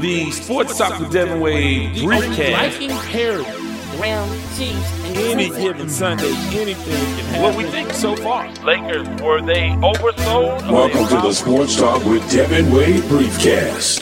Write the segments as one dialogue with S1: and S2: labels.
S1: the Sports Talk with Devin Wade briefcast.
S2: Viking parody, ground cheese, and
S1: Any given Sunday, anything can happen. What we think so far?
S3: Lakers, were they oversold? or
S4: Welcome to the Sports Talk with Devin Wade Briefcast.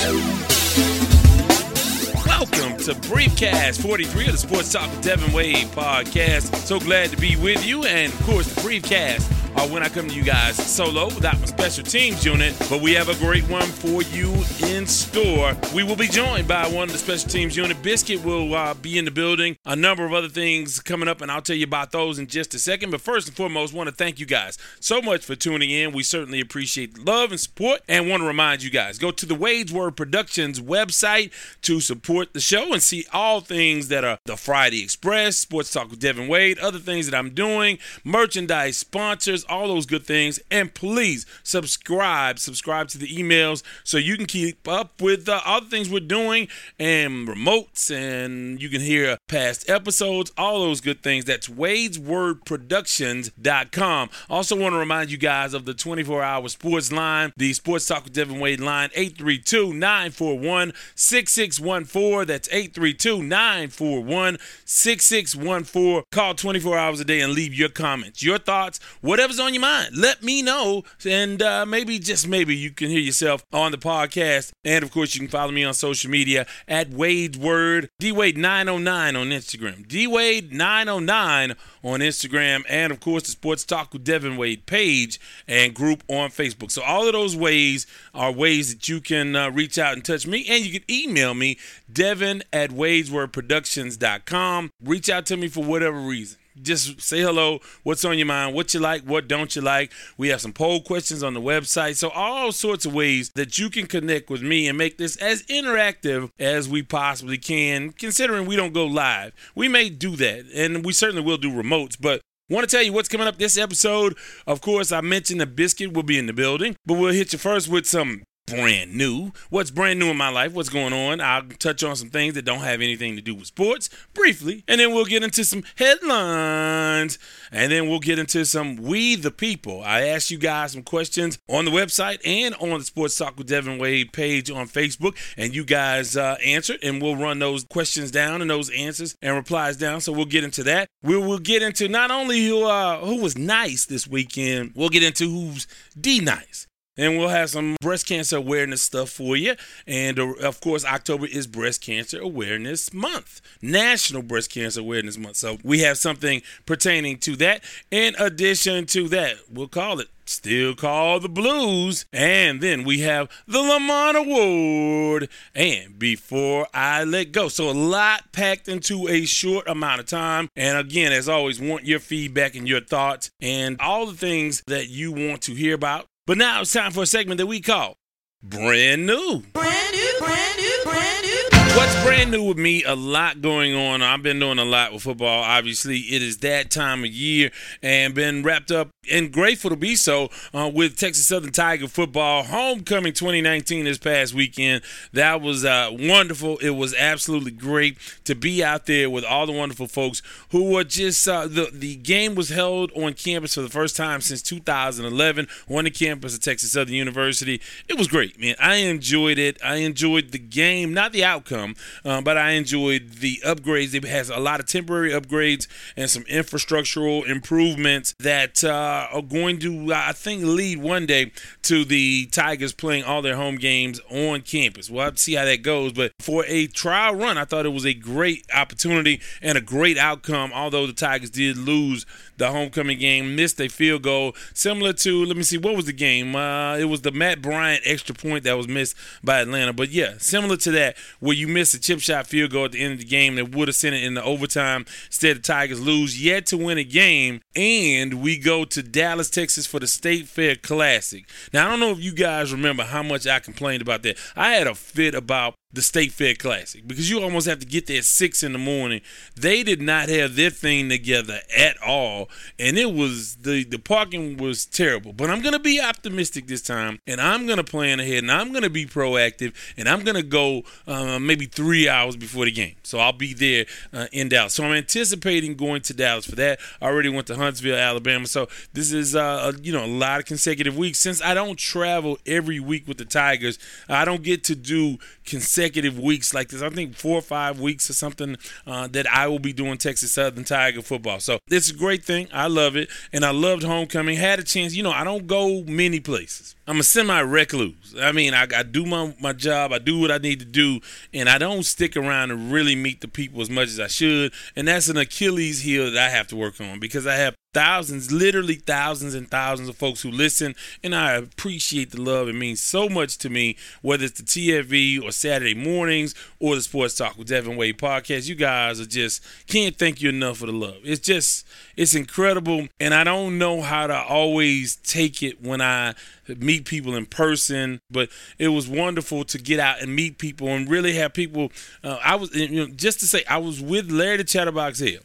S1: Welcome to Briefcast 43 of the Sports Talk with Devin Wade podcast. So glad to be with you. And of course, the Briefcast are when I come to you guys solo without my special teams unit. But we have a great one for you in store. We will be joined by one of the special teams unit. Biscuit will uh, be in the building. A number of other things coming up, and I'll tell you about those in just a second. But first and foremost, want to thank you guys so much for tuning in. We certainly appreciate the love and support, and want to remind you guys go to the Wadesword Productions website to support the show and see all things that are the Friday Express, Sports Talk with Devin Wade, other things that I'm doing, merchandise, sponsors, all those good things. And please subscribe, subscribe to the emails so you can keep up with the things we're doing and remotes, and you can hear past episodes, all those good things. That's wadeswordproductions.com. Also, want to remind you guys of the 24 hour sports line, the Sports Talk with Devin Wade line, 832 941 6614. That's 832 941 6614. Call 24 hours a day and leave your comments, your thoughts, whatever's on your mind. Let me know, and uh, maybe, just maybe, you can hear yourself on the podcast. And of course, you can follow me on social media at Wade Word, DWade909 on Instagram, DWade909 on Instagram, and of course, the Sports Talk with Devin Wade page and group on Facebook. So, all of those ways are ways that you can uh, reach out and touch me, and you can email me, Devin at WadesWordProductions.com. Reach out to me for whatever reason just say hello. What's on your mind? What you like? What don't you like? We have some poll questions on the website. So, all sorts of ways that you can connect with me and make this as interactive as we possibly can, considering we don't go live. We may do that, and we certainly will do remotes, but Want to tell you what's coming up this episode? Of course, I mentioned the biscuit will be in the building, but we'll hit you first with some brand new. What's brand new in my life? What's going on? I'll touch on some things that don't have anything to do with sports briefly, and then we'll get into some headlines, and then we'll get into some We the People. I asked you guys some questions on the website and on the Sports Talk with Devin Wade page on Facebook, and you guys uh, answered, and we'll run those questions down and those answers and replies down. So we'll get into that. We will get into not only who uh, who was nice this weekend, we'll get into who's D nice. And we'll have some breast cancer awareness stuff for you. And uh, of course, October is Breast Cancer Awareness Month, National Breast Cancer Awareness Month. So we have something pertaining to that. In addition to that, we'll call it Still Call the Blues. And then we have the Lamont Award. And before I let go. So a lot packed into a short amount of time. And again, as always, want your feedback and your thoughts and all the things that you want to hear about. But now it's time for a segment that we call Brand New.
S5: Brand new, brand new, brand new.
S1: What's brand new with me? A lot going on. I've been doing a lot with football. Obviously, it is that time of year and been wrapped up and grateful to be so uh, with Texas Southern Tiger football homecoming 2019 this past weekend. That was uh, wonderful. It was absolutely great to be out there with all the wonderful folks who were just uh, the the game was held on campus for the first time since 2011 on the campus of Texas Southern University. It was great, man. I enjoyed it. I enjoyed the game, not the outcome, uh, but I enjoyed the upgrades. It has a lot of temporary upgrades and some infrastructural improvements that uh, are going to, I think, lead one day to the Tigers playing all their home games on campus. We'll have to see how that goes. But for a trial run, I thought it was a great opportunity and a great outcome, although the Tigers did lose the homecoming game, missed a field goal, similar to, let me see, what was the game? Uh, it was the Matt Bryant extra point that was missed by Atlanta. But yeah, similar to that, where you missed a chip shot field goal at the end of the game that would have sent it in the overtime. Instead, the Tigers lose yet to win a game, and we go to Dallas, Texas for the State Fair Classic. Now, I don't know if you guys remember how much I complained about that. I had a fit about the State Fair Classic because you almost have to get there at six in the morning. They did not have their thing together at all, and it was the the parking was terrible. But I'm gonna be optimistic this time, and I'm gonna plan ahead, and I'm gonna be proactive, and I'm gonna go uh, maybe three hours before the game. So I'll be there uh, in Dallas. So I'm anticipating going to Dallas for that. I already went to Huntsville, Alabama. So this is uh, a, you know a lot of consecutive weeks since I don't travel every week with the Tigers. I don't get to do consecutive consecutive weeks like this. I think four or five weeks or something uh, that I will be doing Texas Southern Tiger football. So it's a great thing. I love it, and I loved homecoming. Had a chance. You know, I don't go many places. I'm a semi recluse. I mean, I, I do my, my job, I do what I need to do, and I don't stick around to really meet the people as much as I should. And that's an Achilles heel that I have to work on because I have thousands, literally thousands and thousands of folks who listen, and I appreciate the love. It means so much to me, whether it's the TFV or Saturday mornings or the Sports Talk with Devin Wade podcast. You guys are just can't thank you enough for the love. It's just it's incredible, and I don't know how to always take it when I meet people in person, but it was wonderful to get out and meet people and really have people. Uh, I was, you know, just to say, I was with Larry the Chatterbox Hill.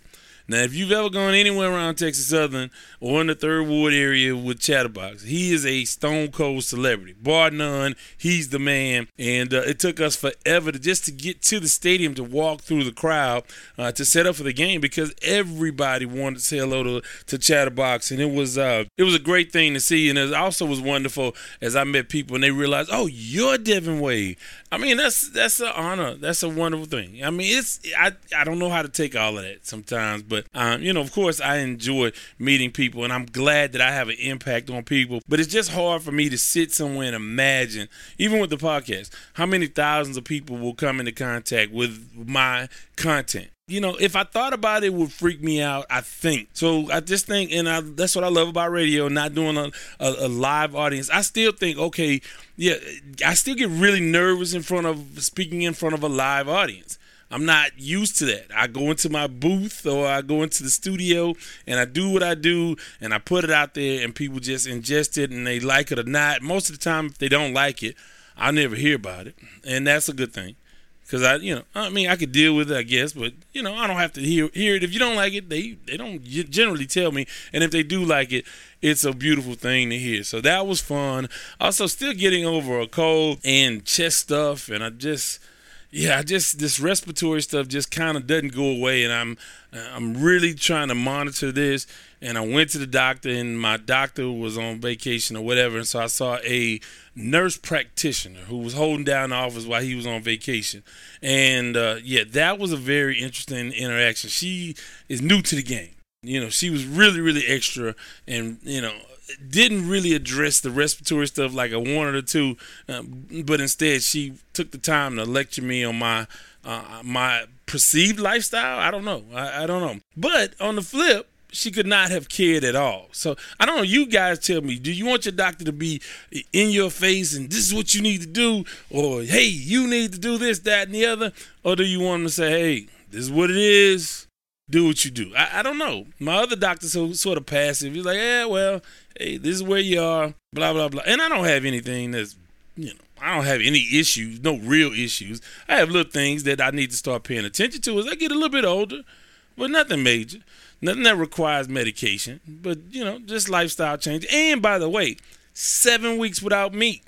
S1: Now, if you've ever gone anywhere around Texas Southern or in the Third Ward area with Chatterbox, he is a stone cold celebrity, bar none. He's the man, and uh, it took us forever to just to get to the stadium to walk through the crowd uh, to set up for the game because everybody wanted to say hello to, to Chatterbox, and it was uh, it was a great thing to see, and it also was wonderful as I met people and they realized, oh, you're Devin Wade. I mean, that's that's an honor. That's a wonderful thing. I mean, it's I I don't know how to take all of that sometimes, but um, you know, of course, I enjoy meeting people, and I'm glad that I have an impact on people. But it's just hard for me to sit somewhere and imagine, even with the podcast, how many thousands of people will come into contact with my content you know, if I thought about it, it would freak me out. I think so. I just think, and I, that's what I love about radio, not doing a, a, a, live audience. I still think, okay, yeah, I still get really nervous in front of speaking in front of a live audience. I'm not used to that. I go into my booth or I go into the studio and I do what I do and I put it out there and people just ingest it and they like it or not. Most of the time, if they don't like it, I never hear about it, and that's a good thing because I, you know, I mean, I could deal with it, I guess, but you know, I don't have to hear hear it. If you don't like it, they they don't generally tell me, and if they do like it, it's a beautiful thing to hear. So that was fun. Also, still getting over a cold and chest stuff, and I just yeah, I just this respiratory stuff just kind of doesn't go away, and I'm I'm really trying to monitor this. And I went to the doctor, and my doctor was on vacation or whatever, and so I saw a nurse practitioner who was holding down the office while he was on vacation. And uh, yeah, that was a very interesting interaction. She is new to the game. You know, she was really, really extra, and you know, didn't really address the respiratory stuff like I wanted her to, uh, but instead she took the time to lecture me on my uh, my perceived lifestyle. I don't know. I, I don't know. But on the flip, she could not have cared at all. So I don't know. You guys tell me. Do you want your doctor to be in your face and this is what you need to do, or hey, you need to do this, that, and the other, or do you want to say, hey, this is what it is. Do what you do. I, I don't know. My other doctor's so sort of passive. He's like, yeah, well, hey, this is where you are. Blah blah blah. And I don't have anything that's you know. I don't have any issues, no real issues. I have little things that I need to start paying attention to as I get a little bit older, but nothing major. Nothing that requires medication, but you know, just lifestyle change. And by the way, seven weeks without meat,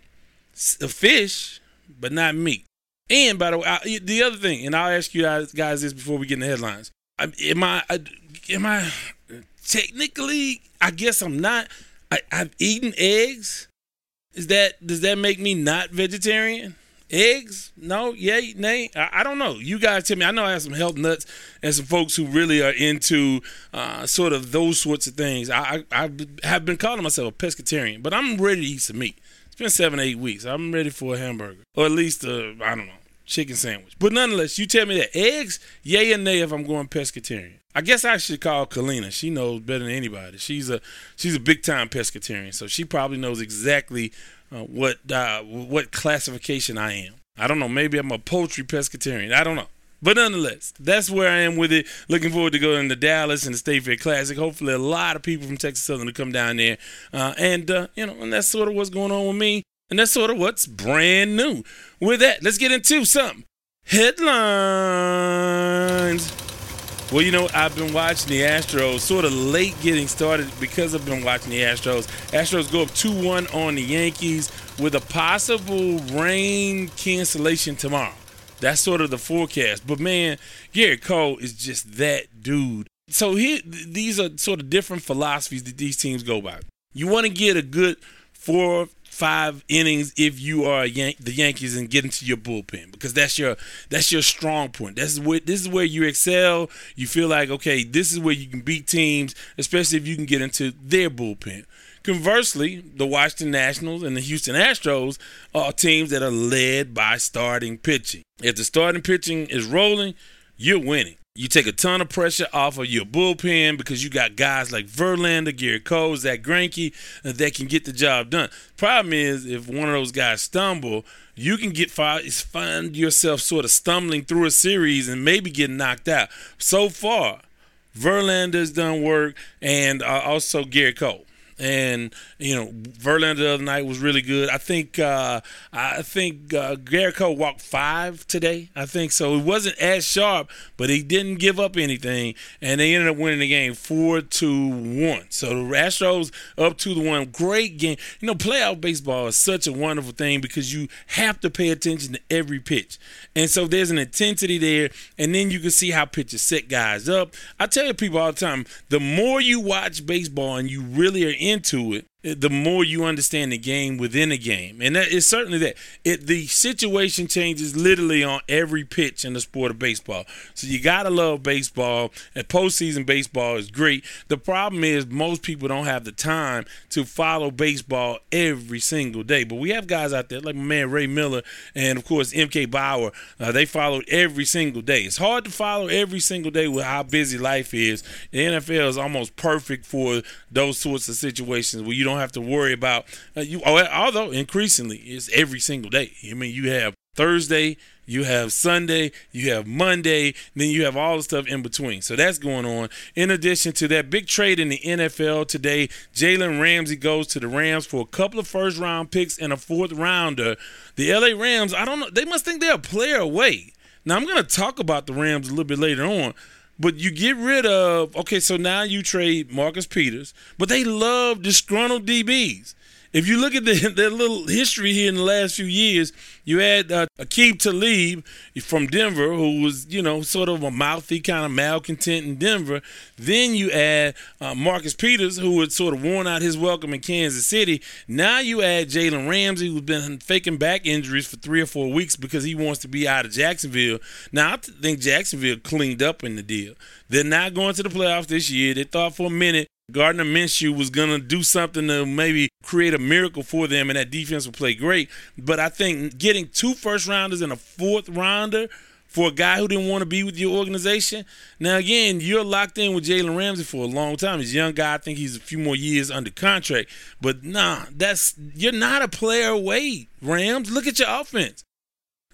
S1: a fish, but not meat. And by the way, I, the other thing, and I'll ask you guys this before we get in the headlines. Am I? Am I? Technically, I guess I'm not. I, I've eaten eggs. Is that does that make me not vegetarian? Eggs? No, yay, nay. I, I, don't know. You guys tell me. I know I have some health nuts and some folks who really are into uh, sort of those sorts of things. I, I, I have been calling myself a pescatarian, but I'm ready to eat some meat. It's been seven, eight weeks. I'm ready for a hamburger, or at least a I don't know chicken sandwich. But nonetheless, you tell me that eggs, yay or nay if I'm going pescatarian. I guess I should call Kalina. She knows better than anybody. She's a she's a big time pescatarian, so she probably knows exactly uh, what uh, what classification I am. I don't know. Maybe I'm a poultry pescatarian. I don't know. But nonetheless, that's where I am with it. Looking forward to going to Dallas and the State Fair Classic. Hopefully, a lot of people from Texas Southern to come down there, uh, and uh, you know, and that's sort of what's going on with me, and that's sort of what's brand new. With that, let's get into some headlines. Well, you know, I've been watching the Astros sort of late getting started because I've been watching the Astros. Astros go up 2 1 on the Yankees with a possible rain cancellation tomorrow. That's sort of the forecast. But man, Gerrit Cole is just that dude. So these are sort of different philosophies that these teams go by. You want to get a good four five innings if you are Yan- the Yankees and get into your bullpen because that's your that's your strong point. That's where this is where you excel. You feel like okay, this is where you can beat teams, especially if you can get into their bullpen. Conversely, the Washington Nationals and the Houston Astros are teams that are led by starting pitching. If the starting pitching is rolling, you're winning. You take a ton of pressure off of your bullpen because you got guys like Verlander, Gary Cole, Zach Greinke that can get the job done. Problem is, if one of those guys stumble, you can get find yourself sort of stumbling through a series and maybe get knocked out. So far, Verlander's done work, and uh, also Gary Cole and you know Verlander the other night was really good. I think uh, I think uh, Gerrit Cole walked five today. I think so. He wasn't as sharp, but he didn't give up anything, and they ended up winning the game four to one. So the Astros up two to one. Great game. You know, playoff baseball is such a wonderful thing because you have to pay attention to every pitch, and so there's an intensity there, and then you can see how pitchers set guys up. I tell people all the time, the more you watch baseball and you really are into it, the more you understand the game within a game. And that is certainly that. It the situation changes literally on every pitch in the sport of baseball. So you gotta love baseball and postseason baseball is great. The problem is most people don't have the time to follow baseball every single day. But we have guys out there like my man Ray Miller and of course MK Bauer. Uh, they followed every single day. It's hard to follow every single day with how busy life is. The NFL is almost perfect for those sorts of situations where you don't have to worry about uh, you. Although increasingly it's every single day. I mean, you have Thursday, you have Sunday, you have Monday, then you have all the stuff in between. So that's going on. In addition to that, big trade in the NFL today. Jalen Ramsey goes to the Rams for a couple of first round picks and a fourth rounder. The LA Rams, I don't know, they must think they're a player away. Now I'm going to talk about the Rams a little bit later on. But you get rid of okay, so now you trade Marcus Peters, but they love disgruntled DBs. If you look at the, their little history here in the last few years, you had uh, Aqib Talib from Denver, who was, you know, sort of a mouthy kind of malcontent in Denver. Then you add uh, Marcus Peters, who had sort of worn out his welcome in Kansas City. Now you add Jalen Ramsey, who's been faking back injuries for three or four weeks because he wants to be out of Jacksonville. Now I think Jacksonville cleaned up in the deal. They're not going to the playoffs this year. They thought for a minute Gardner Minshew was going to do something to maybe create a miracle for them, and that defense would play great. But I think getting two first rounders and a fourth rounder for a guy who didn't want to be with your organization. Now, again, you're locked in with Jalen Ramsey for a long time. He's a young guy. I think he's a few more years under contract. But nah, that's you're not a player away, Rams. Look at your offense.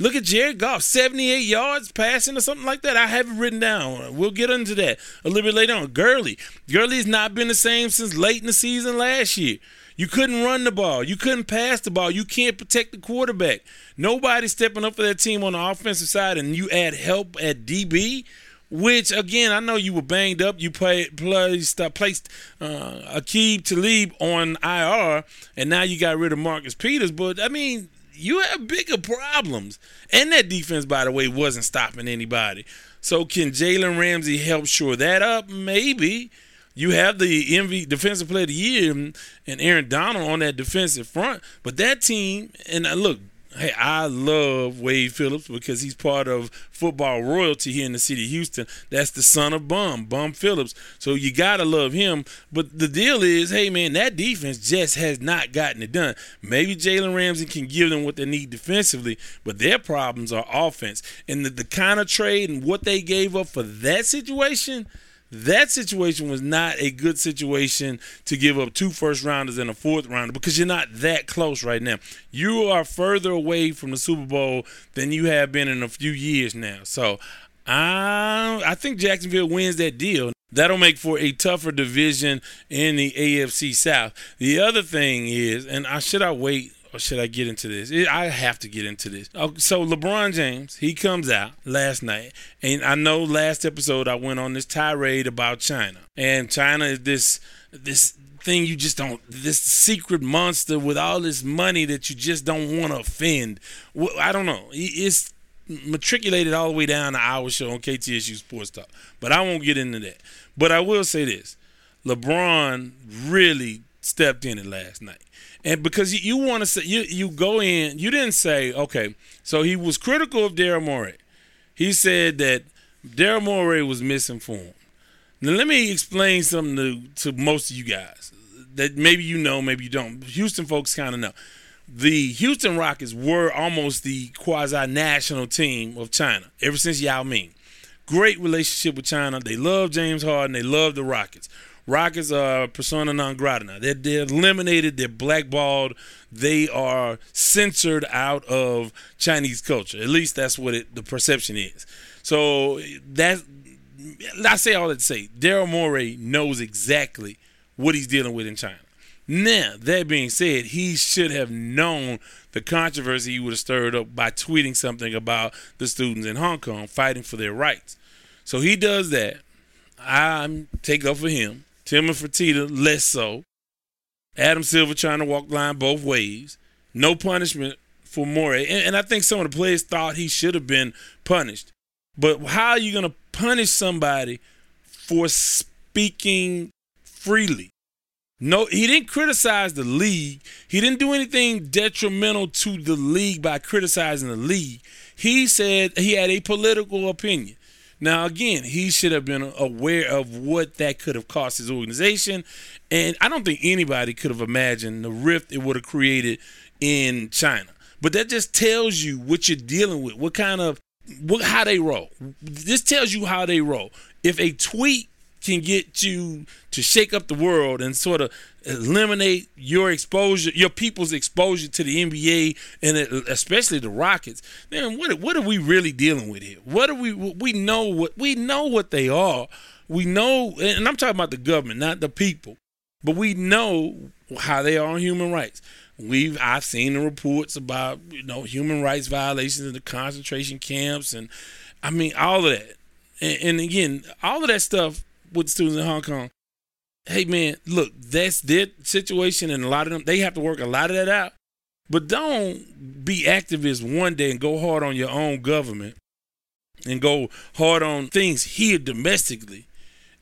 S1: Look at Jared Goff, 78 yards passing or something like that. I have it written down. We'll get into that a little bit later on. Gurley. Gurley's not been the same since late in the season last year. You couldn't run the ball. You couldn't pass the ball. You can't protect the quarterback. Nobody's stepping up for that team on the offensive side, and you add help at DB, which again I know you were banged up. You play, placed uh, placed uh, Aqib Talib on IR, and now you got rid of Marcus Peters. But I mean, you have bigger problems. And that defense, by the way, wasn't stopping anybody. So can Jalen Ramsey help shore that up? Maybe. You have the MV defensive player of the year and Aaron Donald on that defensive front, but that team and uh, look, Hey, I love Wade Phillips because he's part of football royalty here in the city of Houston. That's the son of Bum, Bum Phillips. So you gotta love him. But the deal is, hey man, that defense just has not gotten it done. Maybe Jalen Ramsey can give them what they need defensively, but their problems are offense. And the, the kind of trade and what they gave up for that situation – that situation was not a good situation to give up two first rounders and a fourth rounder because you're not that close right now. You are further away from the Super Bowl than you have been in a few years now. So I, I think Jacksonville wins that deal. That'll make for a tougher division in the AFC South. The other thing is, and I should I wait or should I get into this? I have to get into this. Oh, so LeBron James, he comes out last night, and I know last episode I went on this tirade about China, and China is this this thing you just don't this secret monster with all this money that you just don't want to offend. I don't know. It's matriculated all the way down to our show on KTSU Sports Talk, but I won't get into that. But I will say this: LeBron really stepped in it last night. And because you, want to say you you go in, you didn't say okay. So he was critical of Daryl Morey. He said that Daryl Morey was misinformed. Now let me explain something to, to most of you guys that maybe you know, maybe you don't. Houston folks kind of know. The Houston Rockets were almost the quasi national team of China ever since Yao Ming. Great relationship with China. They love James Harden. They love the Rockets. Rockets are persona non grata now. They're, they're eliminated. They're blackballed. They are censored out of Chinese culture. At least that's what it, the perception is. So that I say all that to say, Daryl Morey knows exactly what he's dealing with in China. Now, that being said, he should have known the controversy he would have stirred up by tweeting something about the students in Hong Kong fighting for their rights. So he does that. I take up for him. Timothy Fertitta, less so. Adam Silver trying to walk line both ways. No punishment for Morey. And, and I think some of the players thought he should have been punished. But how are you going to punish somebody for speaking freely? No, he didn't criticize the league. He didn't do anything detrimental to the league by criticizing the league. He said he had a political opinion. Now, again, he should have been aware of what that could have cost his organization. And I don't think anybody could have imagined the rift it would have created in China. But that just tells you what you're dealing with, what kind of, what, how they roll. This tells you how they roll. If a tweet can get you to shake up the world and sort of eliminate your exposure, your people's exposure to the NBA and especially the Rockets. Then what what are we really dealing with here? What are we we know what we know what they are. We know and I'm talking about the government, not the people. But we know how they are on human rights. We've I've seen the reports about, you know, human rights violations in the concentration camps and I mean all of that. And, and again, all of that stuff with students in Hong Kong. Hey man, look, that's their situation, and a lot of them they have to work a lot of that out. But don't be activists one day and go hard on your own government and go hard on things here domestically.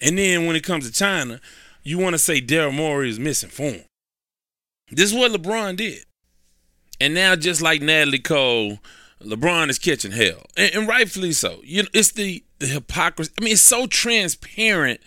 S1: And then when it comes to China, you want to say Daryl Morey is misinformed. This is what LeBron did. And now, just like Natalie Cole, LeBron is catching hell. And, and rightfully so. You know, it's the the hypocrisy. I mean, it's so transparent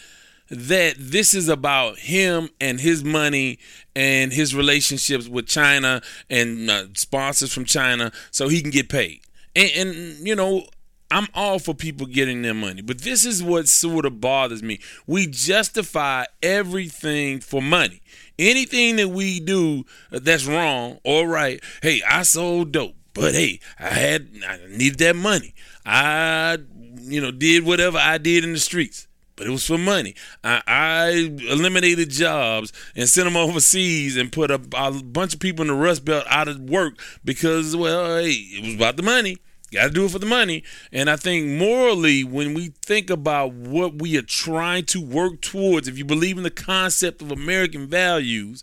S1: that this is about him and his money and his relationships with China and uh, sponsors from China so he can get paid. And, and, you know, I'm all for people getting their money, but this is what sort of bothers me. We justify everything for money. Anything that we do that's wrong or right, hey, I sold dope, but hey, I had I needed that money. I you know, did whatever I did in the streets, but it was for money. I, I eliminated jobs and sent them overseas and put a, a, bunch of people in the Rust Belt out of work because, well, hey, it was about the money. Got to do it for the money. And I think morally, when we think about what we are trying to work towards, if you believe in the concept of American values,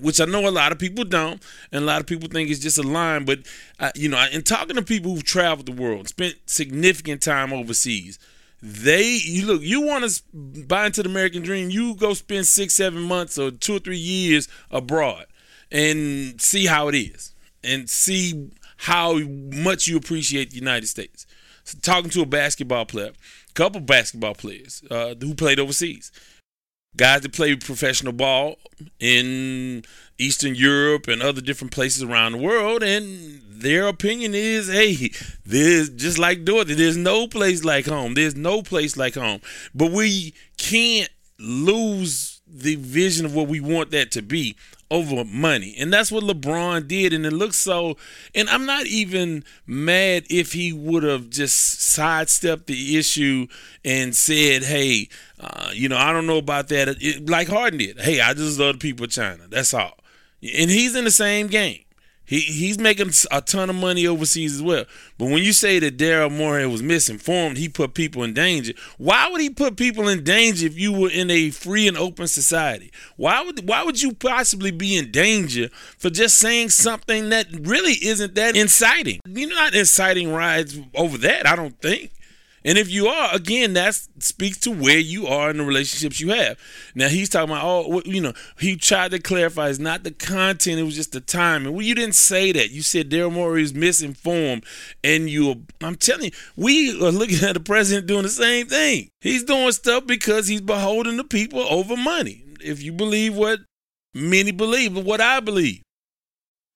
S1: which I know a lot of people don't, and a lot of people think it's just a line. But uh, you know, in talking to people who've traveled the world, spent significant time overseas, they you look, you want to buy into the American dream, you go spend six, seven months or two or three years abroad and see how it is, and see how much you appreciate the United States. So talking to a basketball player, couple basketball players uh, who played overseas guys that play professional ball in Eastern Europe and other different places around the world, and their opinion is, hey, there's just like Dorothy, there's no place like home. There's no place like home. But we can't lose the vision of what we want that to be over money. And that's what LeBron did. And it looks so. And I'm not even mad if he would have just sidestepped the issue and said, hey, uh, you know, I don't know about that. It, like Harden did. Hey, I just love the people of China. That's all. And he's in the same game. He he's making a ton of money overseas as well. But when you say that Daryl Morey was misinformed, he put people in danger. Why would he put people in danger if you were in a free and open society? Why would why would you possibly be in danger for just saying something that really isn't that inciting? You're not inciting riots over that, I don't think. And if you are, again, that speaks to where you are in the relationships you have. Now he's talking about, oh, you know, he tried to clarify it's not the content, it was just the timing. Well, you didn't say that. You said Daryl Morey is misinformed, and you, I'm telling you, we are looking at the president doing the same thing. He's doing stuff because he's beholden to people over money. If you believe what many believe, but what I believe.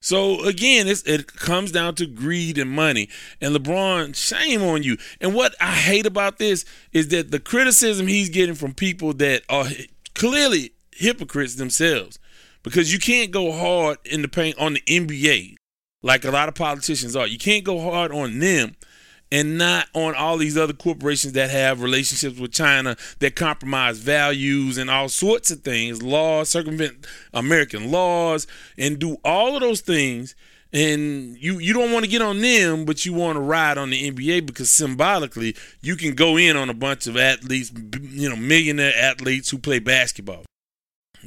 S1: So again, it comes down to greed and money. And LeBron, shame on you. And what I hate about this is that the criticism he's getting from people that are clearly hypocrites themselves, because you can't go hard in the paint on the NBA like a lot of politicians are. You can't go hard on them and not on all these other corporations that have relationships with China that compromise values and all sorts of things, laws, circumvent American laws, and do all of those things. And you you don't want to get on them, but you want to ride on the NBA because symbolically you can go in on a bunch of athletes, you know, millionaire athletes who play basketball.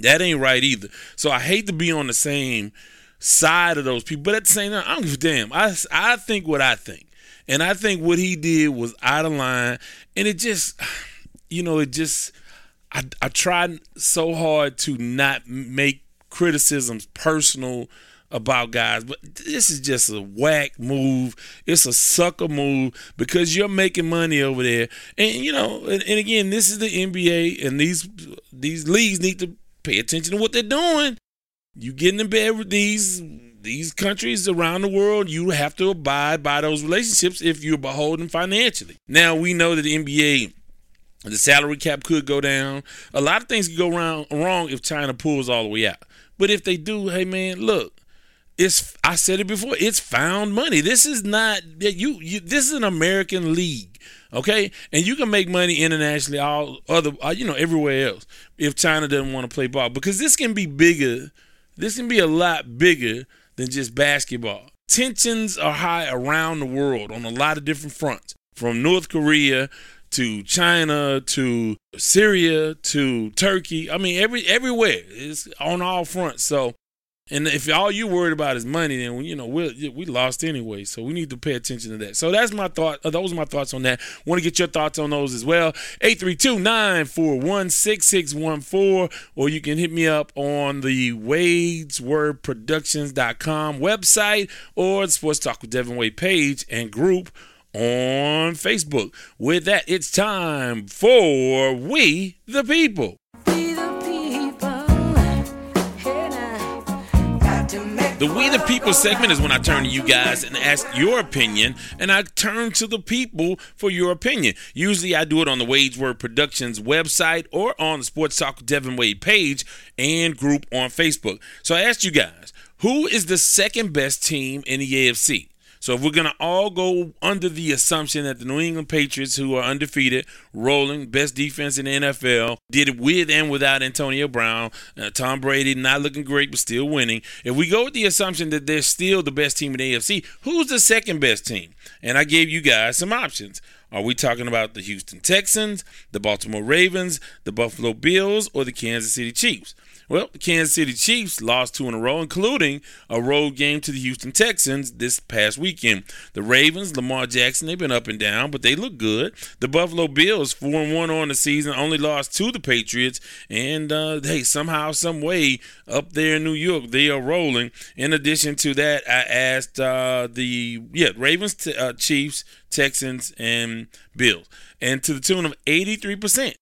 S1: That ain't right either. So I hate to be on the same side of those people, but at the same time, I don't give a damn. I I think what I think. And I think what he did was out of line. And it just, you know, it just, I, I tried so hard to not make criticisms personal about guys, but this is just a whack move. It's a sucker move because you're making money over there. And you know, and, and again, this is the NBA and these these leagues need to pay attention to what they're doing. You getting in bed with these these countries around the world, you have to abide by those relationships if you're beholden financially. Now, we know that the NBA, the salary cap could go down. A lot of things could go wrong, wrong if China pulls all the way out. But if they do, hey, man, look, it's I said it before. It's found money. This is not you, you. This is an American league, okay? And you can make money internationally, all other, uh, you know, everywhere else. If China doesn't want to play ball, because this can be bigger. This can be a lot bigger than just basketball. Tensions are high around the world on a lot of different fronts, from North Korea to China to Syria to Turkey. I mean, every everywhere it's on all fronts. So and if all you worried about is money, then you know we we lost anyway. So we need to pay attention to that. So that's my thought. Uh, those are my thoughts on that. Want to get your thoughts on those as well. 832-941-6614 or you can hit me up on the wadeswordproductions.com website or the Sports Talk with Devin Wade page and group on Facebook. With that, it's time for We the People. The We the People segment is when I turn to you guys and ask your opinion, and I turn to the people for your opinion. Usually I do it on the Wade's Word Productions website or on the Sports Talk Devin Wade page and group on Facebook. So I asked you guys, who is the second best team in the AFC? So if we're gonna all go under the assumption that the New England Patriots, who are undefeated, rolling, best defense in the NFL, did it with and without Antonio Brown, uh, Tom Brady not looking great but still winning. If we go with the assumption that they're still the best team in the AFC, who's the second best team? And I gave you guys some options. Are we talking about the Houston Texans, the Baltimore Ravens, the Buffalo Bills, or the Kansas City Chiefs? Well, the Kansas City Chiefs lost two in a row, including a road game to the Houston Texans this past weekend. The Ravens, Lamar Jackson, they've been up and down, but they look good. The Buffalo Bills, four and one on the season, only lost to the Patriots, and uh, hey, somehow, some way, up there in New York, they are rolling. In addition to that, I asked uh, the yeah Ravens, t- uh, Chiefs, Texans, and Bills, and to the tune of eighty three percent.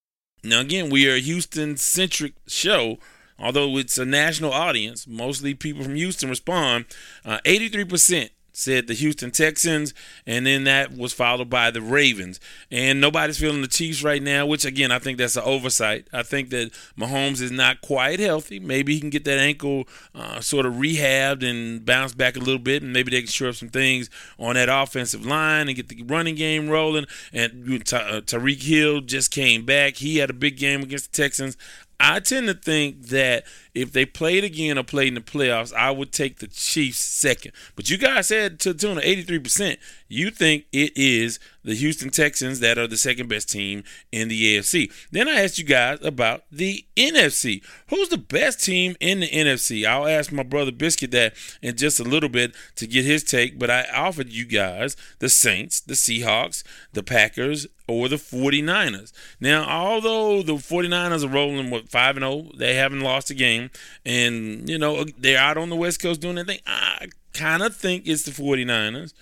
S1: Now, again, we are a Houston centric show although it's a national audience, mostly people from Houston respond. Uh, 83% said the Houston Texans, and then that was followed by the Ravens. And nobody's feeling the Chiefs right now, which again I think that's an oversight. I think that Mahomes is not quite healthy. Maybe he can get that ankle uh, sort of rehabbed and bounce back a little bit, and maybe they can shore up some things on that offensive line and get the running game rolling. And uh, Tyreek Hill just came back. He had a big game against the Texans. I tend to think that if they played again or played in the playoffs, I would take the Chiefs second. But you guys said to the tune of 83%, You think it is the Houston Texans that are the second best team in the AFC. Then I asked you guys about the NFC. Who's the best team in the NFC? I'll ask my brother Biscuit that in just a little bit to get his take, but I offered you guys the Saints, the Seahawks, the Packers, or the 49ers. Now, although the 49ers are rolling with 5 and 0, they haven't lost a game and, you know, they're out on the West Coast doing their thing. I kind of think it's the 49ers.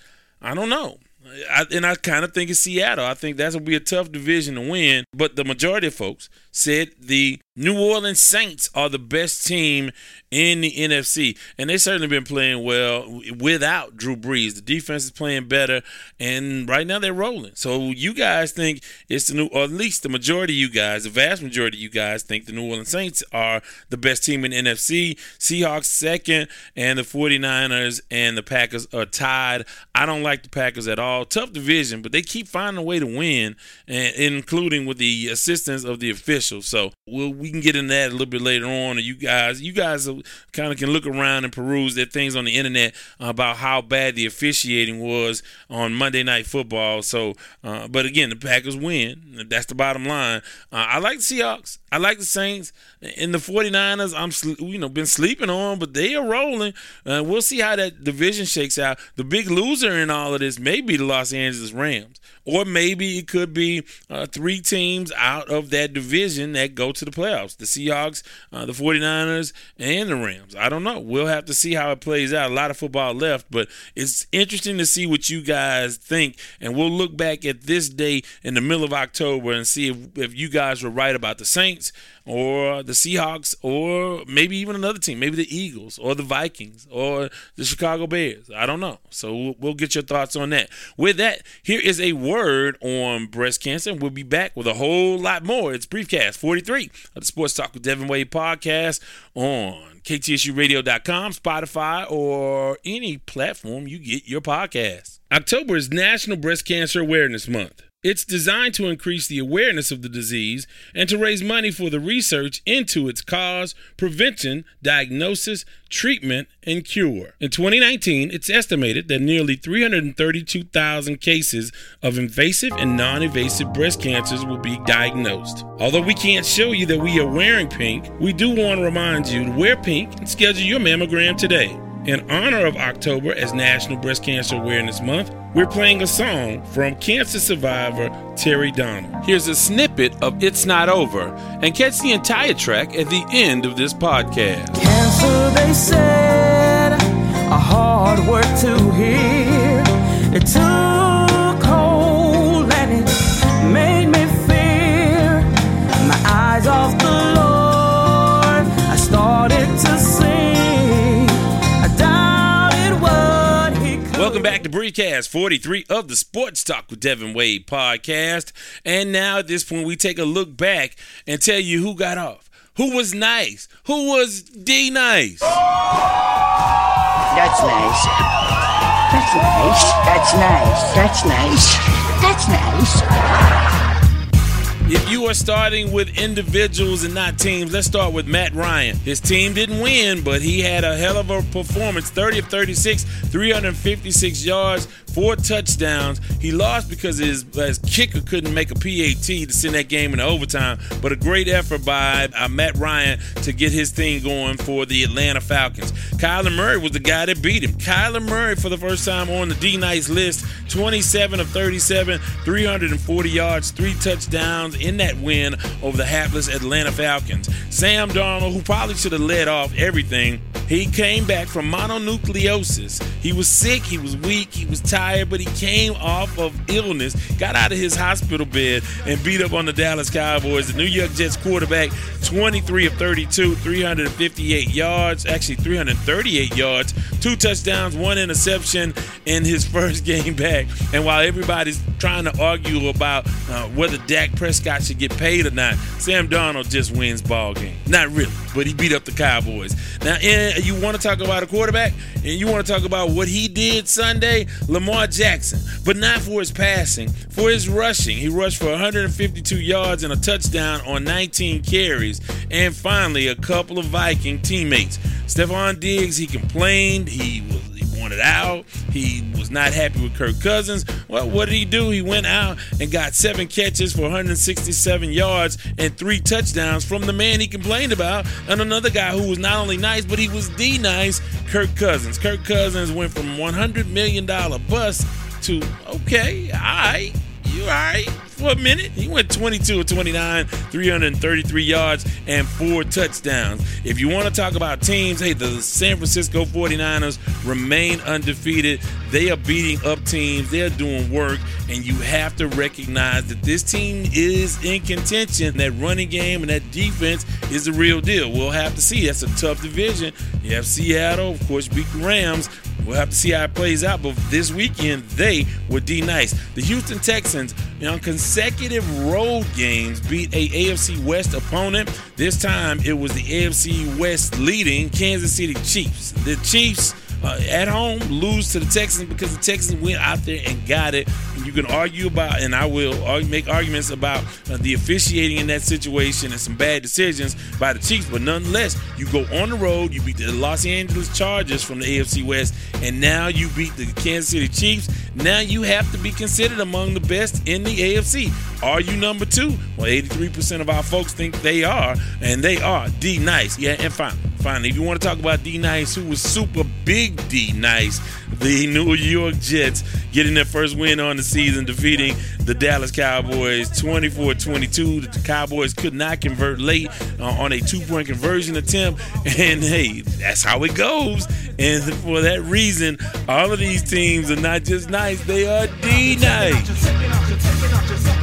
S1: I don't know. I, and I kind of think it's Seattle. I think that's going to be a tough division to win. But the majority of folks said the New Orleans Saints are the best team in the NFC, and they've certainly been playing well without Drew Brees. The defense is playing better, and right now they're rolling. So you guys think it's the new, or at least the majority of you guys, the vast majority of you guys think the New Orleans Saints are the best team in NFC. Seahawks second, and the 49ers and the Packers are tied. I don't like the Packers at all. Tough division, but they keep finding a way to win, and including with the assistance of the officials. So we'll, we can get into that a little bit later on. And you guys, you guys kind of can look around and peruse their things on the internet about how bad the officiating was on Monday Night Football. So, uh, but again, the Packers win. That's the bottom line. Uh, I like the Seahawks. I like the Saints In the 49ers. I'm you know been sleeping on, but they are rolling. Uh, we'll see how that division shakes out. The big loser in all of this may be the Los Angeles Rams, or maybe it could be uh, three teams out of that division that go to the playoffs: the Seahawks, uh, the 49ers, and the Rams. I don't know. We'll have to see how it plays out. A lot of football left, but it's interesting to see what you guys think, and we'll look back at this day in the middle of October and see if, if you guys were right about the Saints or the Seahawks or maybe even another team, maybe the Eagles or the Vikings or the Chicago Bears. I don't know. So we'll, we'll get your thoughts on that. With that, here is a word on breast cancer. We'll be back with a whole lot more. It's Briefcast 43 of the Sports Talk with Devin Wade podcast on ktsuradio.com, Spotify, or any platform you get your podcast. October is National Breast Cancer Awareness Month. It's designed to increase the awareness of the disease and to raise money for the research into its cause, prevention, diagnosis, treatment, and cure. In 2019, it's estimated that nearly 332,000 cases of invasive and non invasive breast cancers will be diagnosed. Although we can't show you that we are wearing pink, we do want to remind you to wear pink and schedule your mammogram today. In honor of October as National Breast Cancer Awareness Month, we're playing a song from cancer survivor Terry Donald. Here's a snippet of It's Not Over, and catch the entire track at the end of this podcast.
S6: Cancer, they said, a hard word to hear. It took
S1: back to Briefcast 43 of the Sports Talk with Devin Wade podcast. And now at this point, we take a look back and tell you who got off, who was nice, who was D nice.
S7: That's nice. That's nice. That's nice. That's nice. That's nice.
S1: If you are starting with individuals and not teams, let's start with Matt Ryan. His team didn't win, but he had a hell of a performance 30 of 36, 356 yards, four touchdowns. He lost because his, his kicker couldn't make a PAT to send that game into overtime, but a great effort by uh, Matt Ryan to get his thing going for the Atlanta Falcons. Kyler Murray was the guy that beat him. Kyler Murray, for the first time on the D Nice list, 27 of 37, 340 yards, three touchdowns in that win over the hapless Atlanta Falcons. Sam Darnold, who probably should have led off everything, he came back from mononucleosis. He was sick, he was weak, he was tired, but he came off of illness, got out of his hospital bed, and beat up on the Dallas Cowboys. The New York Jets quarterback, 23 of 32, 358 yards, actually 338 yards, two touchdowns, one interception in his first game back. And while everybody's trying to argue about uh, whether Dak Prescott should get paid or not, Sam Darnold just wins ball game. Not really, but he beat up the Cowboys. Now, you want to talk about a quarterback, and you want to talk about what he did Sunday, Lamar Jackson, but not for his passing, for his rushing. He rushed for 152 yards and a touchdown on 19 carries. And finally, a couple of Viking teammates. Stefon Diggs, he complained. He was wanted out. He was not happy with Kirk Cousins. Well, what did he do? He went out and got seven catches for 167 yards and three touchdowns from the man he complained about, and another guy who was not only nice, but he was the nice Kirk Cousins. Kirk Cousins went from 100 million dollar bust to okay, all right, you all right for a minute. He went 22 of 29, 333 yards, and four touchdowns. If you want to talk about teams, hey, the San Francisco 49ers remain undefeated. They are beating up teams, they're doing work, and you have to recognize that this team is in contention. That running game and that defense is the real deal. We'll have to see. That's a tough division. You have Seattle, of course, beat the Rams. We'll have to see how it plays out. But this weekend, they were D nice. The Houston Texans, on consecutive road games, beat a AFC West opponent. This time, it was the AFC West leading Kansas City Chiefs. The Chiefs. Uh, at home lose to the Texans because the Texans went out there and got it. You can argue about, and I will make arguments about uh, the officiating in that situation and some bad decisions by the Chiefs, but nonetheless, you go on the road, you beat the Los Angeles Chargers from the AFC West, and now you beat the Kansas City Chiefs. Now you have to be considered among the best in the AFC. Are you number two? Well, 83% of our folks think they are, and they are. D nice. Yeah, and fine. If you want to talk about D Nice, who was super big D Nice, the New York Jets getting their first win on the season, defeating the Dallas Cowboys 24 22. The Cowboys could not convert late uh, on a two point conversion attempt. And hey, that's how it goes. And for that reason, all of these teams are not just nice, they are D nice.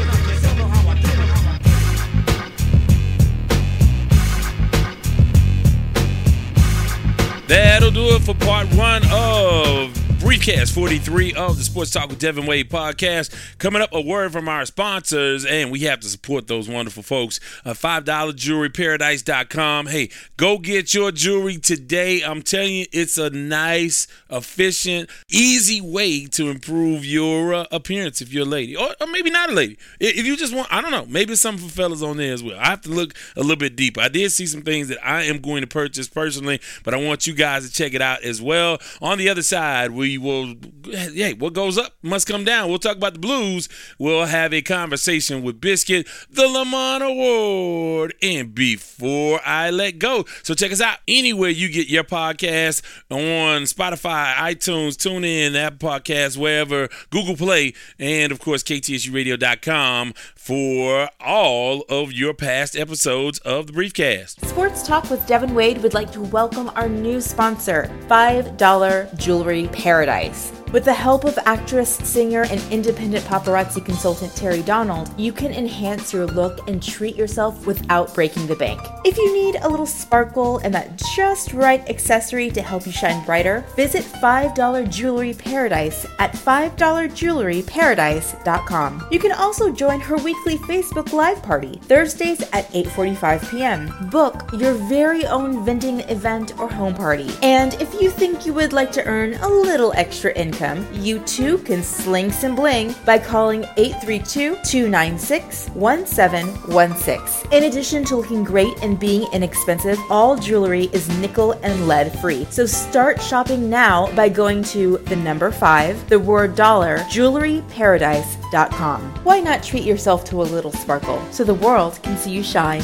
S1: That'll do it for part one of Briefcast 43 of the Sports Talk with Devin Wade podcast. Coming up, a word from our sponsors, and we have to support those wonderful folks. Uh, $5 jewelryparadise.com. Hey, go get your jewelry today. I'm telling you, it's a nice, efficient, easy way to improve your uh, appearance if you're a lady, or, or, maybe not a lady. If you just want, I don't know, maybe it's something for fellas on there as well. I have to look a little bit deeper. I did see some things that I am going to purchase personally, but I want you guys to check it out as well. On the other side, we will, hey, what goes up must come down. We'll talk about the blues. We'll have a conversation with Biscuit, the Lamont Award, and before I let go. So check us out anywhere you get your podcast on Spotify, iTunes, TuneIn, Apple Podcasts, wherever, Google Play, and of course, KTSURadio.com for all of your past episodes of the Briefcast.
S8: Sports Talk with Devin Wade would like to welcome our new sponsor, $5 Jewelry Paradise. With the help of actress, singer, and independent paparazzi consultant Terry Donald, you can enhance your look and treat yourself without breaking the bank. If you need a little sparkle and that just right accessory to help you shine brighter, visit $5 Jewelry Paradise at $5jewelryparadise.com. You can also join her weekly Facebook Live party, Thursdays at 8:45 p.m. Book your very own vending event or home party. And if you think you would like to earn a little extra income, you too can sling some bling by calling 832 296 1716. In addition to looking great and being inexpensive, all jewelry is nickel and lead free. So start shopping now by going to the number 5, the word dollar, jewelryparadise.com. Why not treat yourself to a little sparkle so the world can see you shine?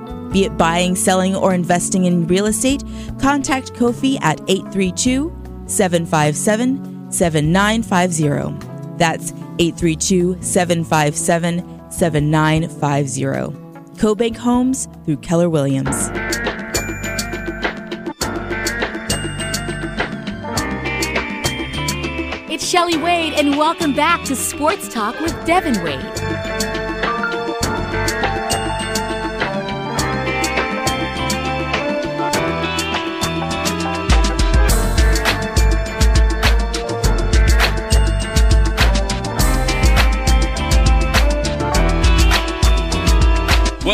S9: Be it buying, selling, or investing in real estate, contact Kofi at 832 757 7950. That's 832 757 7950. CoBank Homes through Keller Williams.
S10: It's Shelly Wade, and welcome back to Sports Talk with Devin Wade.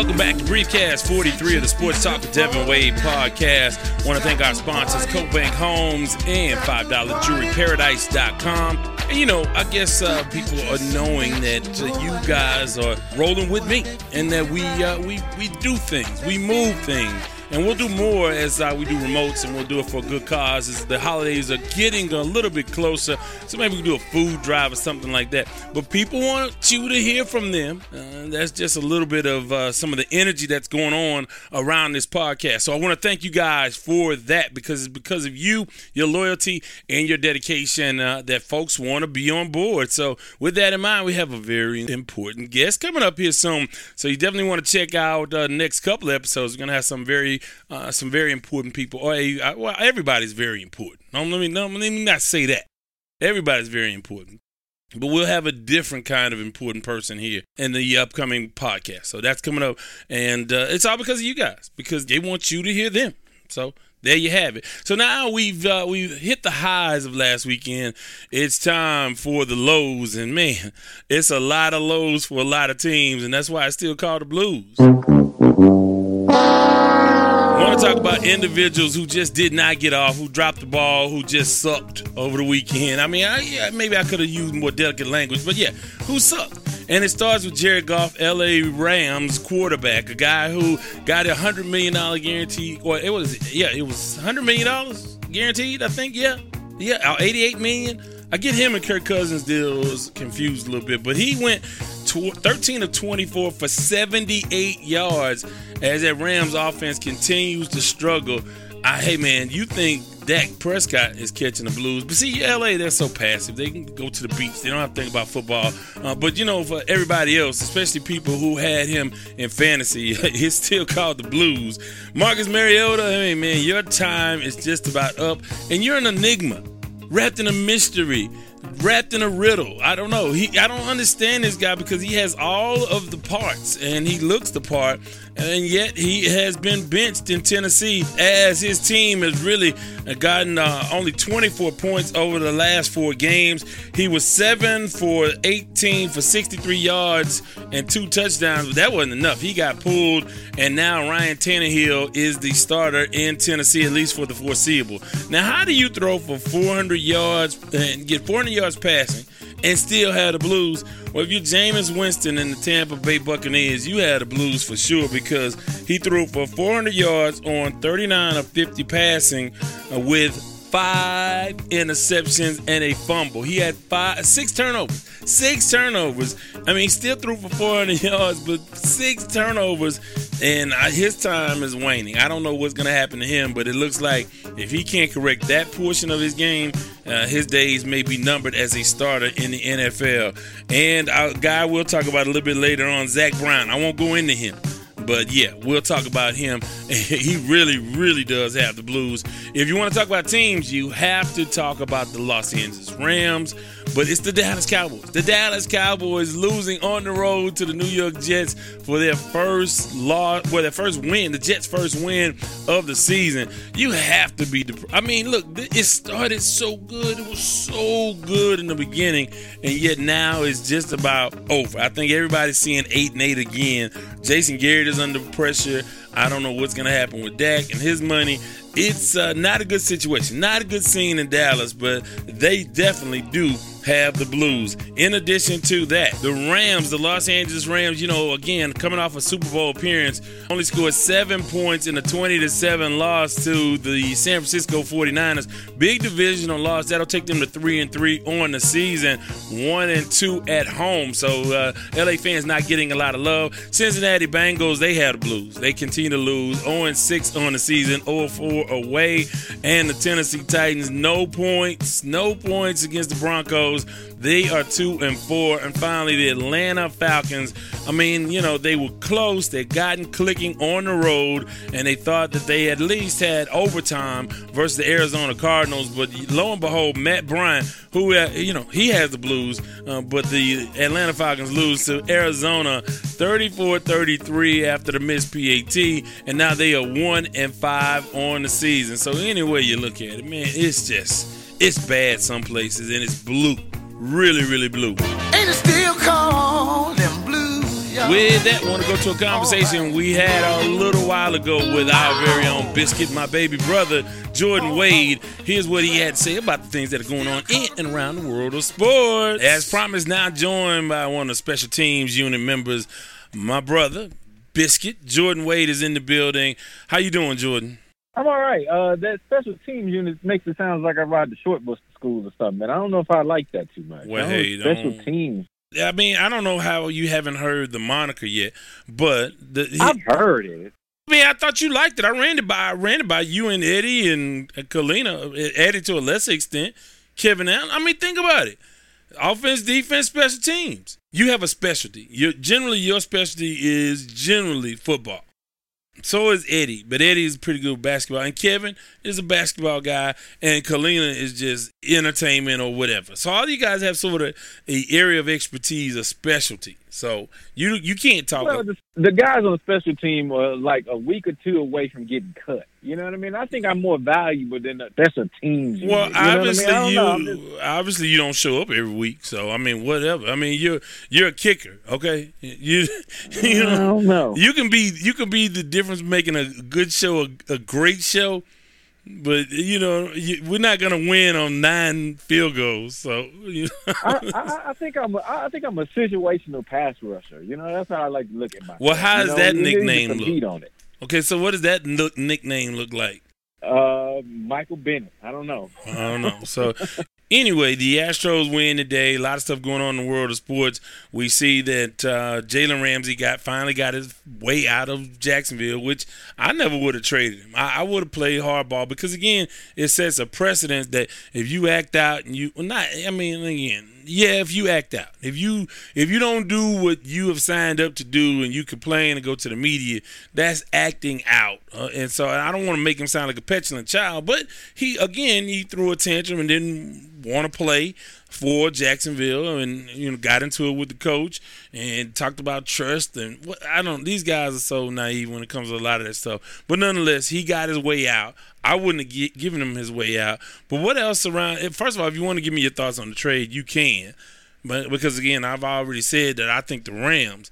S1: Back to Briefcast 43 of the Sports Talk with Devin Wade podcast. want to thank our sponsors, Cobank Homes and $5jewelryparadise.com. And you know, I guess uh, people are knowing that uh, you guys are rolling with me and that we uh, we we do things, we move things. And we'll do more as uh, we do remotes, and we'll do it for a good cause. As the holidays are getting a little bit closer, so maybe we can do a food drive or something like that. But people want you to hear from them. Uh, that's just a little bit of uh, some of the energy that's going on around this podcast. So I want to thank you guys for that because it's because of you, your loyalty, and your dedication uh, that folks want to be on board. So with that in mind, we have a very important guest coming up here soon. So you definitely want to check out uh, the next couple episodes. We're gonna have some very uh, some very important people. Or uh, well, everybody's very important. No, let me no, let me not say that. Everybody's very important. But we'll have a different kind of important person here in the upcoming podcast. So that's coming up, and uh, it's all because of you guys because they want you to hear them. So there you have it. So now we've uh, we've hit the highs of last weekend. It's time for the lows, and man, it's a lot of lows for a lot of teams, and that's why it's still called the blues. To talk about individuals who just did not get off, who dropped the ball, who just sucked over the weekend. I mean, I, yeah, maybe I could have used more delicate language, but yeah, who sucked? And it starts with Jared Goff, LA Rams quarterback, a guy who got a hundred million dollar guarantee. Or it was yeah, it was hundred million dollars guaranteed. I think yeah, yeah, uh, eighty eight million. I get him and Kirk Cousins deals confused a little bit, but he went tw- 13 of 24 for 78 yards as that Rams offense continues to struggle. I, hey man, you think Dak Prescott is catching the blues? But see, LA, they're so passive. They can go to the beach. They don't have to think about football. Uh, but you know, for everybody else, especially people who had him in fantasy, it's still called the blues. Marcus Mariota, hey man, your time is just about up, and you're an enigma wrapped in a mystery, wrapped in a riddle. I don't know. He I don't understand this guy because he has all of the parts and he looks the part, and yet he has been benched in Tennessee as his team has really gotten uh, only 24 points over the last four games. He was seven for 18 for 63 yards and two touchdowns, but that wasn't enough. He got pulled, and now Ryan Tannehill is the starter in Tennessee at least for the foreseeable. Now, how do you throw for 400 yards and get 400 yards passing? And still had the blues. Well, if you're Jameis Winston and the Tampa Bay Buccaneers, you had the blues for sure because he threw for 400 yards on 39 of 50 passing uh, with five interceptions and a fumble. He had five, six turnovers. Six turnovers. I mean, he still threw for 400 yards, but six turnovers, and uh, his time is waning. I don't know what's going to happen to him, but it looks like if he can't correct that portion of his game, uh, his days may be numbered as a starter in the NFL. And a guy we'll talk about a little bit later on, Zach Brown. I won't go into him. But yeah, we'll talk about him. he really, really does have the blues. If you want to talk about teams, you have to talk about the Los Angeles Rams. But it's the Dallas Cowboys. The Dallas Cowboys losing on the road to the New York Jets for their first loss, well, their first win, the Jets' first win of the season. You have to be. Dep- I mean, look, it started so good. It was so good in the beginning, and yet now it's just about over. I think everybody's seeing eight and eight again. Jason Garrett is under pressure. I don't know what's going to happen with Dak and his money. It's uh, not a good situation, not a good scene in Dallas, but they definitely do have the Blues. In addition to that, the Rams, the Los Angeles Rams, you know, again, coming off a Super Bowl appearance, only scored seven points in a 20 to 7 loss to the San Francisco 49ers. Big divisional loss. That'll take them to 3 and 3 on the season, 1 and 2 at home. So, uh, LA fans not getting a lot of love. Cincinnati Bengals, they had the Blues. They continue to lose 0 and 6 on the season, 0 4 away. And the Tennessee Titans, no points, no points against the Broncos. They are two and four. And finally, the Atlanta Falcons. I mean, you know, they were close. They gotten clicking on the road, and they thought that they at least had overtime versus the Arizona Cardinals. But lo and behold, Matt Bryant, who uh, you know he has the Blues, uh, but the Atlanta Falcons lose to Arizona 34-33 after the missed PAT, and now they are one and five on the season. So anyway you look at it, man, it's just it's bad some places, and it's blue, really, really blue.
S11: Ain't it still them blues, y'all?
S1: With that, want to go to a conversation we had a little while ago with our very own Biscuit, my baby brother, Jordan Wade. Here's what he had to say about the things that are going on in and around the world of sports. As promised, now joined by one of the special teams unit members, my brother, Biscuit. Jordan Wade is in the building. How you doing, Jordan?
S11: I'm all right. Uh, that special teams unit makes it sound like I ride the short bus to school or something, and I don't know if I like that too much.
S1: Well, hey,
S11: special
S1: don't-
S11: teams.
S1: I mean, I don't know how you haven't heard the moniker yet, but the,
S11: I've heard it.
S1: I mean, I thought you liked it. I ran it by I ran it by you and Eddie and Kalina, Eddie to a lesser extent, Kevin Allen. I mean, think about it: offense, defense, special teams. You have a specialty. Generally your specialty is generally football. So is Eddie, but Eddie is pretty good basketball, and Kevin is a basketball guy, and Kalina is just entertainment or whatever. So all you guys have sort of a area of expertise, a specialty. So you you can't talk.
S11: Well, the, the guys on the special team are like a week or two away from getting cut. You know what I mean? I think I'm more valuable than the special teams. unit.
S1: Well,
S11: know what I mean?
S1: obviously
S11: I
S1: you
S11: just-
S1: obviously you don't show up every week, so I mean whatever. I mean you're you're a kicker, okay? You you
S11: I don't know.
S1: you can be you can be the difference making a good show a, a great show, but you know you, we're not gonna win on nine field goals. So you know.
S11: I, I, I think I'm a, I think I'm a situational pass rusher. You know, that's how I like to look at myself.
S1: well, how does
S11: know,
S1: that
S11: you need to
S1: nickname look?
S11: on it.
S1: Okay, so what does that look, nickname look like?
S11: Uh, Michael Bennett. I don't know.
S1: I don't know. So anyway, the Astros win today. A lot of stuff going on in the world of sports. We see that uh, Jalen Ramsey got finally got his way out of Jacksonville, which I never would have traded him. I, I would have played hardball because again, it sets a precedent that if you act out and you well, not, I mean, again, yeah, if you act out, if you if you don't do what you have signed up to do and you complain and go to the media, that's acting out. Uh, and so I don't want to make him sound like a petulant child, but he again he threw a tantrum and didn't want to play for Jacksonville and you know got into it with the coach and talked about trust and what I don't these guys are so naive when it comes to a lot of that stuff. But nonetheless, he got his way out. I wouldn't have gi- given him his way out. But what else around? eh, First of all, if you want to give me your thoughts on the trade, you can. But because again, I've already said that I think the Rams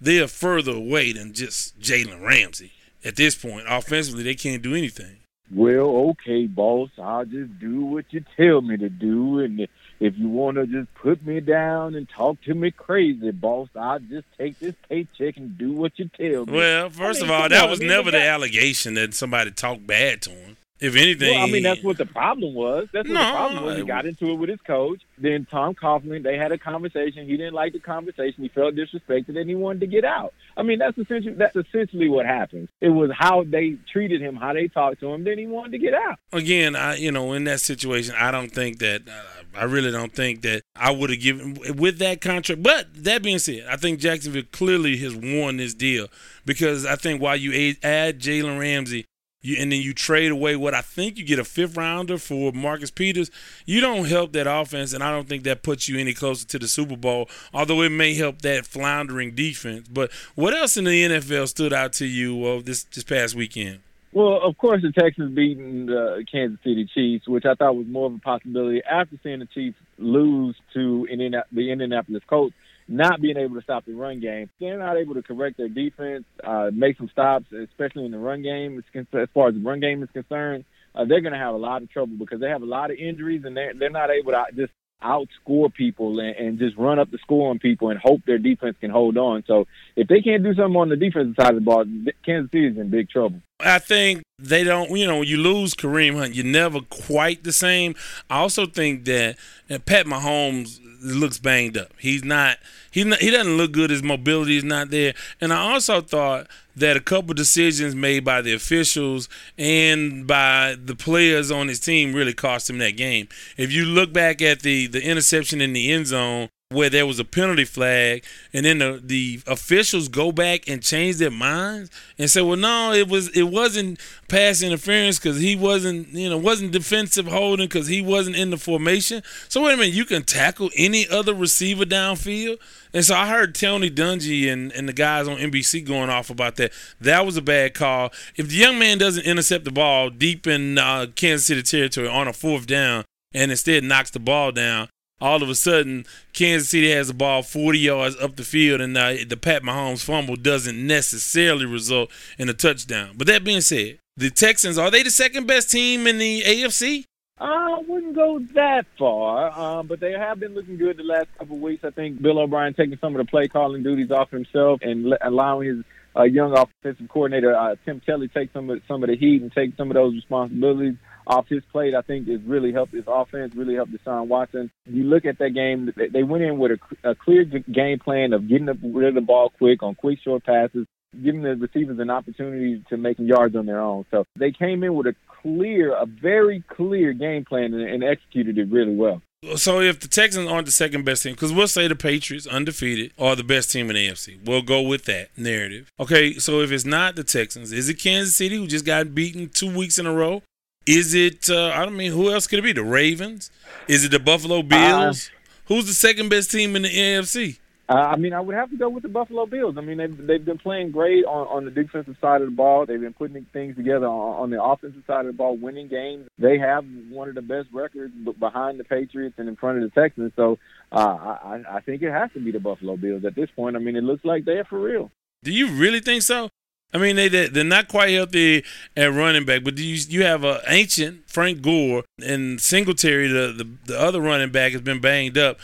S1: they're further away than just Jalen Ramsey at this point. Offensively, they can't do anything.
S11: Well, okay, boss. I'll just do what you tell me to do, and if you want to just put me down and talk to me crazy, boss, I'll just take this paycheck and do what you tell me.
S1: Well, first
S11: I
S1: of all, that was never
S11: the
S1: the allegation that somebody talked bad to him. If anything,
S11: Well, I mean, that's what the problem was. That's what
S1: No,
S11: the problem was. He got into it with his coach. Then Tom Coughlin, they had a conversation. He didn't like the conversation. He felt disrespected, and he wanted to get out. I mean, that's essentially that's essentially what happened. It was how they treated him, how they talked to him. Then he wanted to get out.
S1: again, I you know in that situation, I don't think that uh, I really don't think that I would have given with that contract. But that being said, I think Jacksonville clearly has won this deal because I think while you add- add Jalen Ramsey. You, and then you trade away what I think you get a fifth rounder for Marcus Peters. You don't help that offense, and I don't think that puts you any closer to the Super Bowl. Although it may help that floundering defense. But what else in the NFL stood out to you uh, this this past weekend?
S11: Well, of course, the Texans beating the Kansas City Chiefs, which I thought was more of a possibility after seeing the Chiefs lose to the Indianapolis Colts, not being able to stop the run game. They're not able to correct their defense, uh, make some stops, especially in the run game. As far as the run game is concerned, uh, they're going to have a lot of trouble because they have a lot of injuries and they're, they're not able to just outscore people and, and just run up the score on people and hope their defense can hold on. So if they can't do something on the defensive side of the ball, Kansas City is in big trouble.
S1: I think they don't. You know, when you lose Kareem Hunt, you're never quite the same. I also think that, that Pat Mahomes looks banged up. He's not. He's not. He doesn't look good. His mobility is not there. And I also thought that a couple decisions made by the officials and by the players on his team really cost him that game. If you look back at the the interception in the end zone where there was a penalty flag, and then the, the officials go back and change their minds and say, "Well, no, it was it wasn't pass interference because he wasn't you know wasn't defensive holding because he wasn't in the formation." So wait a minute, you can tackle any other receiver downfield, and so I heard Tony Dungy and and the guys on NBC going off about that. That was a bad call. If the young man doesn't intercept the ball deep in uh, Kansas City territory on a fourth down and instead knocks the ball down. All of a sudden Kansas City has the ball 40 yards up the field, and uh, the Pat Mahomes fumble doesn't necessarily result in a touchdown. But that being said, the Texans are they the second best team in the AFC?
S11: I wouldn't go that far, um, but they have been looking good the last couple of weeks. I think Bill O'Brien taking some of the play calling duties off himself and allowing his uh, young offensive coordinator uh, Tim Kelly take some of some of the heat and take some of those responsibilities off his plate. I think has really helped his offense, really helped Deshaun Watson. You look at that game; they went in with a, a clear game plan of getting rid of the ball quick on quick short passes, giving the receivers an opportunity to make yards on their own. So they came in with a clear, a very clear game plan and, and executed it really well.
S1: So if the Texans aren't the second best team, because we'll say the Patriots, undefeated, are the best team in the AFC. We'll go with that narrative. Okay, so if it's not the Texans, is it Kansas City who just got beaten two weeks in a row? Is it? Uh, I don't mean who else could it be? The Ravens? Is it the Buffalo Bills? Uh, Who's the second best team in the AFC?
S11: Uh, I mean, I would have to go with the Buffalo Bills. I mean, they've they've been playing great on on the defensive side of the ball. They've been putting things together on, on the offensive side of the ball, winning games. They have one of the best records behind the Patriots and in front of the Texans. So uh, I I think it has to be the Buffalo Bills at this point. I mean, it looks like they're for real.
S1: Do you really think so? I mean, they they're not quite healthy at running back, but you you have a ancient Frank Gore and Singletary, the, the the other running back has been banged up.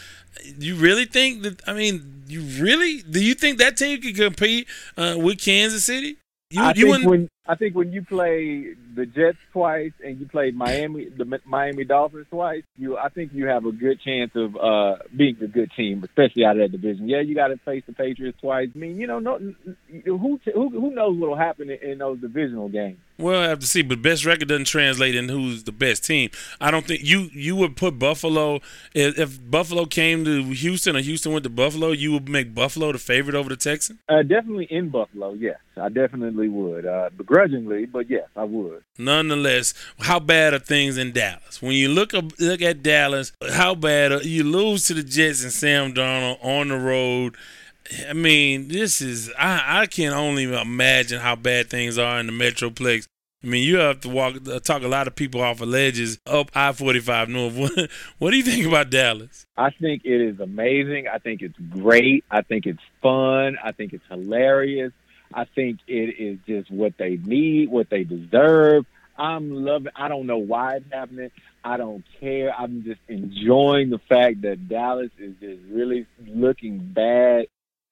S1: You really think that? I mean, you really do you think that team can compete uh, with Kansas City? You,
S11: I
S1: you
S11: think when I think when you play the Jets twice and you play Miami the Miami Dolphins twice, you I think you have a good chance of uh, being a good team, especially out of that division. Yeah, you got to face the Patriots twice. I mean, you know, no, who who who knows what will happen in, in those divisional games.
S1: Well, I have to see, but best record doesn't translate in who's the best team. I don't think you you would put Buffalo if, if Buffalo came to Houston or Houston went to Buffalo, you would make Buffalo the favorite over the Texans.
S11: Uh, definitely in Buffalo, yes, I definitely would, uh, but yes, I would.
S1: Nonetheless, how bad are things in Dallas? When you look up, look at Dallas, how bad are, you lose to the Jets and Sam Darnold on the road. I mean, this is I, I can only imagine how bad things are in the Metroplex. I mean, you have to walk uh, talk a lot of people off of ledges up I forty five north. What, what do you think about Dallas?
S11: I think it is amazing. I think it's great. I think it's fun. I think it's hilarious. I think it is just what they need, what they deserve. I'm loving. I don't know why it's happening. I don't care. I'm just enjoying the fact that Dallas is just really looking bad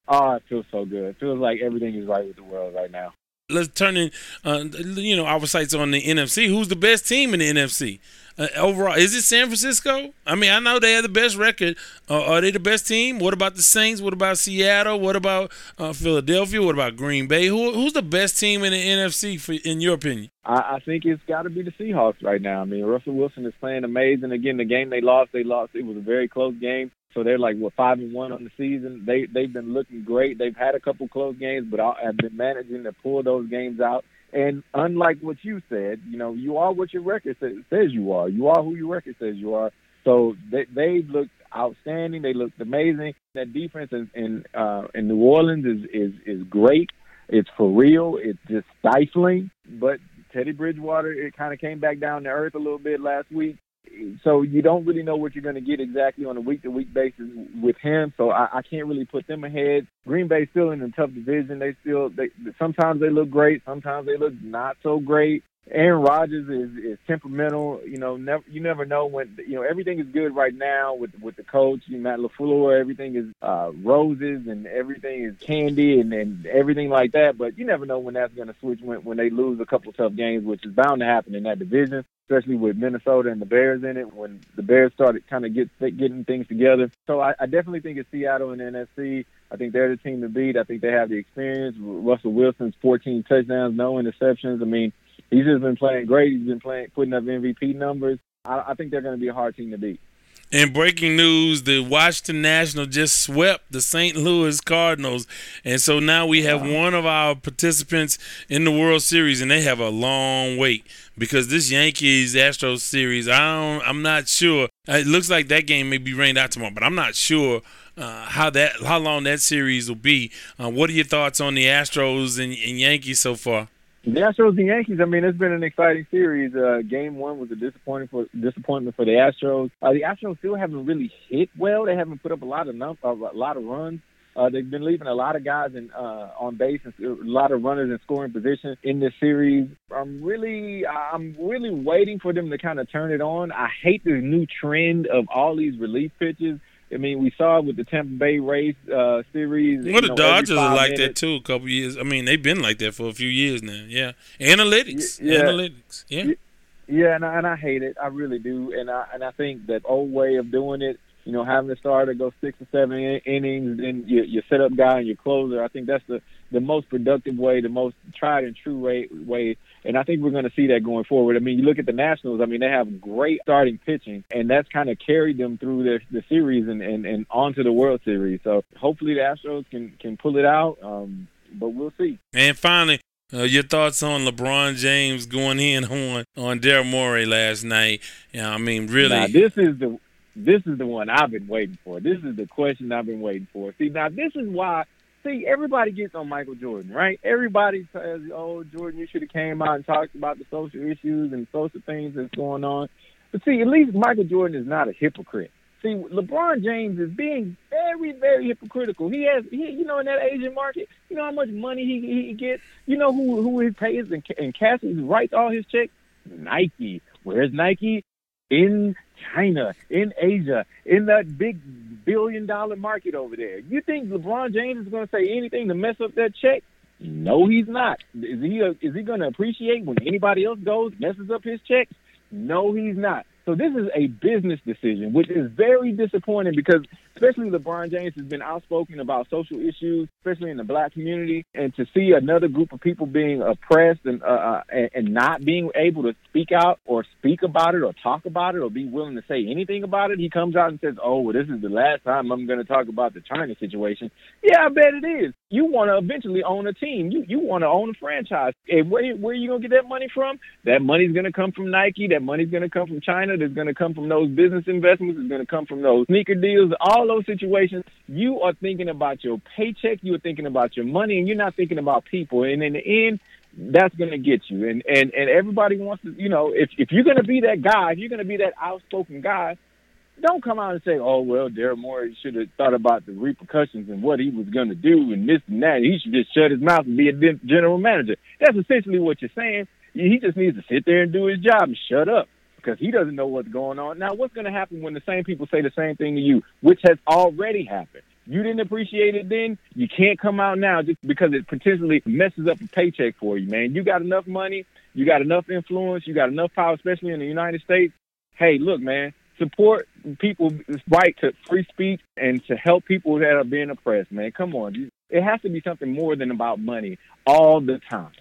S11: Oh, it feels so good. It feels like everything is right with the world right now.
S1: Let's turn in, uh, you know, our sights on the NFC. Who's the best team in the NFC? Uh, overall, is it San Francisco? I mean, I know they have the best record. Uh, are they the best team? What about the Saints? What about Seattle? What about uh, Philadelphia? What about Green Bay? Who, who's the best team in the NFC, for, in your opinion?
S11: I, I think it's got to be the Seahawks right now. I mean, Russell Wilson is playing amazing. Again, the game they lost, they lost. It was a very close game. So they're like what five and one on the season. They they've been looking great. They've had a couple close games, but I have been managing to pull those games out. And unlike what you said, you know, you are what your record says, says you are. You are who your record says you are. So they they looked outstanding. They looked amazing. That defense in in, uh, in New Orleans is is is great. It's for real. It's just stifling. But Teddy Bridgewater, it kind of came back down to earth a little bit last week so you don't really know what you're going to get exactly on a week to week basis with him. So I, I can't really put them ahead. Green Bay's still in a tough division. They still they sometimes they look great, sometimes they look not so great. Aaron Rodgers is, is temperamental. You know, never you never know when you know everything is good right now with with the coach, Matt LaFleur. Everything is uh, roses and everything is candy and, and everything like that. But you never know when that's going to switch when when they lose a couple tough games, which is bound to happen in that division especially with Minnesota and the Bears in it when the Bears started kind of get getting things together. So I, I definitely think it's Seattle and NFC. I think they're the team to beat. I think they have the experience. Russell Wilson's 14 touchdowns, no interceptions. I mean, he's just been playing great. He's been playing, putting up MVP numbers. I, I think they're going to be a hard team to beat.
S1: In breaking news, the Washington National just swept the St. Louis Cardinals. And so now we have wow. one of our participants in the World Series, and they have a long wait because this Yankees Astros series, I don't, I'm not sure. It looks like that game may be rained out tomorrow, but I'm not sure uh, how that how long that series will be. Uh, what are your thoughts on the Astros and, and Yankees so far?
S11: The Astros and Yankees. I mean, it's been an exciting series. Uh, game one was a disappointing for disappointment for the Astros. Uh, the Astros still haven't really hit well. They haven't put up a lot of num- a lot of runs. Uh, they've been leaving a lot of guys in, uh, on base and a lot of runners in scoring position in this series. I'm really, I'm really waiting for them to kind of turn it on. I hate this new trend of all these relief pitches. I mean, we saw it with the Tampa Bay Rays uh, series.
S1: Well, the Dodgers are like minutes. that too. A couple years. I mean, they've been like that for a few years now. Yeah, analytics. Yeah. Analytics. Yeah.
S11: Yeah, and I, and I hate it. I really do. And I and I think that old way of doing it you know, having a starter go six or seven innings, then you, your setup guy and your closer. I think that's the the most productive way, the most tried and true way. way. And I think we're going to see that going forward. I mean, you look at the Nationals. I mean, they have great starting pitching, and that's kind of carried them through the, the series and, and, and onto the World Series. So hopefully the Astros can can pull it out. Um, but we'll see.
S1: And finally, uh, your thoughts on LeBron James going in on on Daryl Morey last night? Yeah, I mean, really.
S11: Now, this is the this is the one I've been waiting for. This is the question I've been waiting for. See, now this is why. See, everybody gets on Michael Jordan, right? Everybody says, "Oh, Jordan, you should have came out and talked about the social issues and social things that's going on." But see, at least Michael Jordan is not a hypocrite. See, LeBron James is being very, very hypocritical. He has, he, you know, in that Asian market, you know how much money he he gets. You know who who he pays and, and cashes writes all his checks. Nike. Where's Nike? In China, in Asia, in that big billion dollar market over there. You think LeBron James is going to say anything to mess up that check? No, he's not. Is he? Is he going to appreciate when anybody else goes messes up his checks? No, he's not. So this is a business decision, which is very disappointing because especially LeBron James has been outspoken about social issues, especially in the black community, and to see another group of people being oppressed and uh, uh and, not being able to speak out or speak about it or talk about it or be willing to say anything about it, he comes out and says, "Oh, well, this is the last time I'm going to talk about the China situation." Yeah, I bet it is. You want to eventually own a team. You you want to own a franchise. And where where are you going to get that money from? That money's going to come from Nike. That money's going to come from China China. There's going to come from those business investments. It's going to come from those sneaker deals. All those situations, you are thinking about your paycheck. You are thinking about your money, and you're not thinking about people. And in the end, that's going to get you. And and and everybody wants to, you know, if if you're going to be that guy, if you're going to be that outspoken guy, don't come out and say, "Oh well, Daryl Morey should have thought about the repercussions and what he was going to do and this and that. He should just shut his mouth and be a general manager." That's essentially what you're saying. He just needs to sit there and do his job and shut up because he doesn't know what's going on. Now, what's going to happen when the same people say the same thing to you, which has already happened? You didn't appreciate it then. You can't come out now just because it potentially messes up a paycheck for you, man. You got enough money, you got enough influence, you got enough power, especially in the United States. Hey, look, man, support people's right to free speech and to help people that are being oppressed, man. Come on. It has to be something more than about money all the time.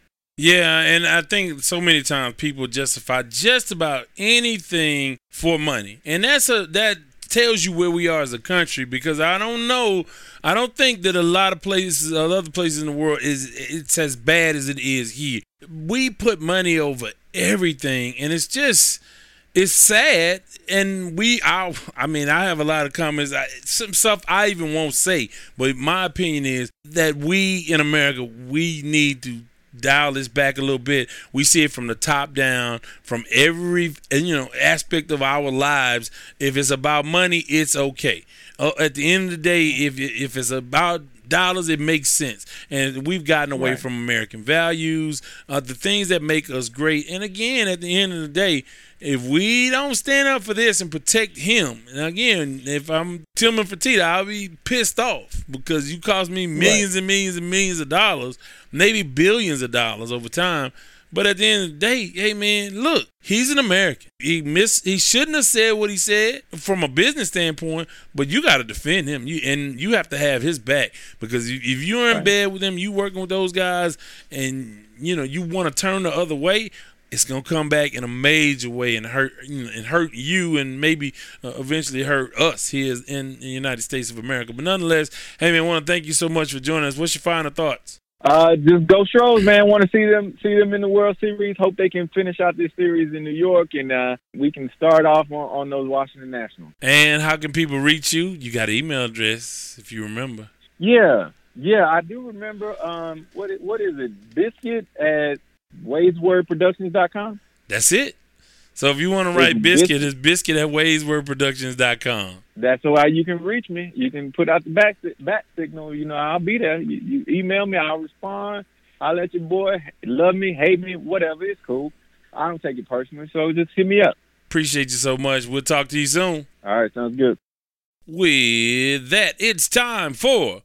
S1: Yeah, and I think so many times people justify just about anything for money. And that's a that tells you where we are as a country because I don't know I don't think that a lot of places other places in the world is it's as bad as it is here. We put money over everything and it's just it's sad and we I I mean I have a lot of comments I, some stuff I even won't say but my opinion is that we in America we need to dial this back a little bit, we see it from the top down, from every you know aspect of our lives. If it's about money, it's okay. Uh, at the end of the day, if if it's about dollars, it makes sense. And we've gotten away right. from American values, uh, the things that make us great. And again, at the end of the day, if we don't stand up for this and protect him, and again, if I'm Tillman Fertitta, I'll be pissed off because you cost me millions right. and millions and millions of dollars, maybe billions of dollars over time. But at the end of the day, hey man, look, he's an American. He miss he shouldn't have said what he said from a business standpoint, but you got to defend him. You and you have to have his back because if you're in right. bed with him, you working with those guys, and you know you want to turn the other way it's gonna come back in a major way and hurt you and hurt you and maybe uh, eventually hurt us here in, the United States of America. But nonetheless, hey man, I want to thank you so much for joining us. What's your final thoughts?
S11: Uh, just go Stros, man. Want to see them see them in the World Series. Hope they can finish out this series in New York, and uh, we can start off on, on those Washington Nationals.
S1: And how can people reach you? You got an email address if you remember.
S11: Yeah, yeah, I do remember. Um, what what is it? Biscuit at WadesWordProductions.com.
S1: That's it. So if you want to write biscuit, it's biscuit at WadesWordProductions.com.
S11: That's how you can reach me. You can put out the back back signal. You know, I'll be there. You, you email me, I'll respond. I'll let your boy love me, hate me, whatever. It's cool. I don't take it personally. So just hit me up.
S1: Appreciate you so much. We'll talk to you soon.
S11: All right, sounds good.
S1: With that, it's time for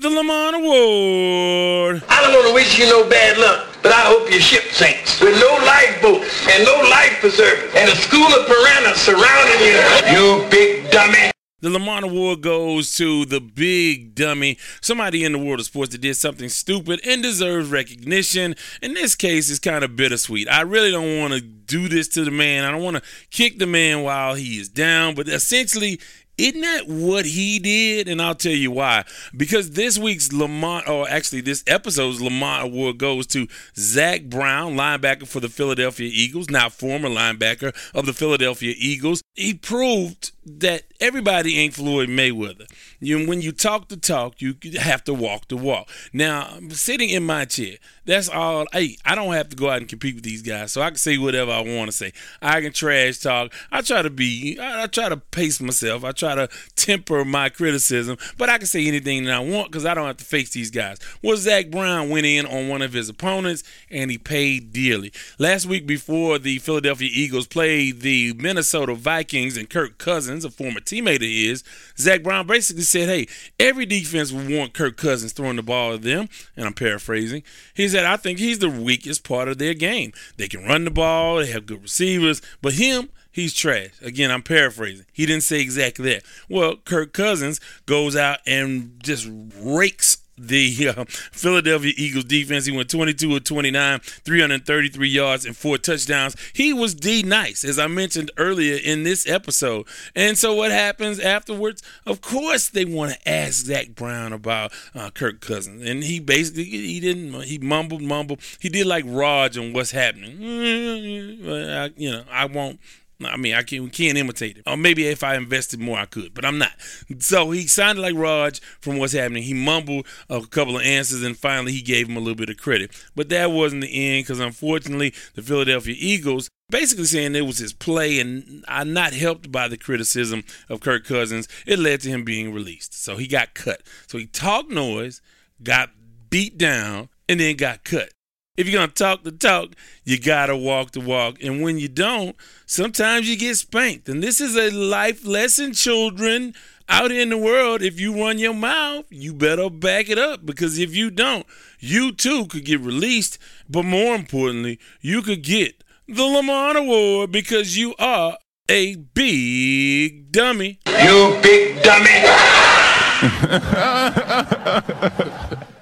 S1: the Lamont Award.
S12: I don't want to wish you no bad luck, but I hope your ship sinks with no lifeboat and no life preserver and a school of piranhas surrounding you. You big dummy.
S1: The Lamont Award goes to the big dummy, somebody in the world of sports that did something stupid and deserves recognition. In this case, it's kind of bittersweet. I really don't want to do this to the man. I don't want to kick the man while he is down, but essentially, isn't that what he did? And I'll tell you why. Because this week's Lamont, or actually this episode's Lamont Award goes to Zach Brown, linebacker for the Philadelphia Eagles, now former linebacker of the Philadelphia Eagles. He proved that everybody ain't Floyd Mayweather. You, when you talk the talk, you have to walk the walk. Now, I'm sitting in my chair. That's all. Hey, I don't have to go out and compete with these guys, so I can say whatever I want to say. I can trash talk. I try to be. I, I try to pace myself. I try to temper my criticism, but I can say anything that I want because I don't have to face these guys. Well, Zach Brown went in on one of his opponents and he paid dearly. Last week, before the Philadelphia Eagles played the Minnesota Vikings and Kirk Cousins, a former teammate of his, Zach Brown basically said, "Hey, every defense would want Kirk Cousins throwing the ball at them," and I'm paraphrasing. He said, "I think he's the weakest part of their game. They can run the ball, they have good receivers, but him." He's trash. Again, I'm paraphrasing. He didn't say exactly that. Well, Kirk Cousins goes out and just rakes the uh, Philadelphia Eagles defense. He went 22 of 29, 333 yards, and four touchdowns. He was D nice, as I mentioned earlier in this episode. And so, what happens afterwards? Of course, they want to ask Zach Brown about uh, Kirk Cousins, and he basically he didn't. He mumbled, mumbled. He did like Raj on what's happening. You know, I won't I mean, I can't, can't imitate him. Or maybe if I invested more, I could, but I'm not. So he sounded like Raj from what's happening. He mumbled a couple of answers, and finally he gave him a little bit of credit. But that wasn't the end, because unfortunately, the Philadelphia Eagles basically saying it was his play and not helped by the criticism of Kirk Cousins. It led to him being released. So he got cut. So he talked noise, got beat down, and then got cut. If you're going to talk the talk, you got to walk the walk. And when you don't, sometimes you get spanked. And this is a life lesson, children. Out in the world, if you run your mouth, you better back it up because if you don't, you too could get released. But more importantly, you could get the Lamont Award because you are a big dummy.
S12: You big dummy.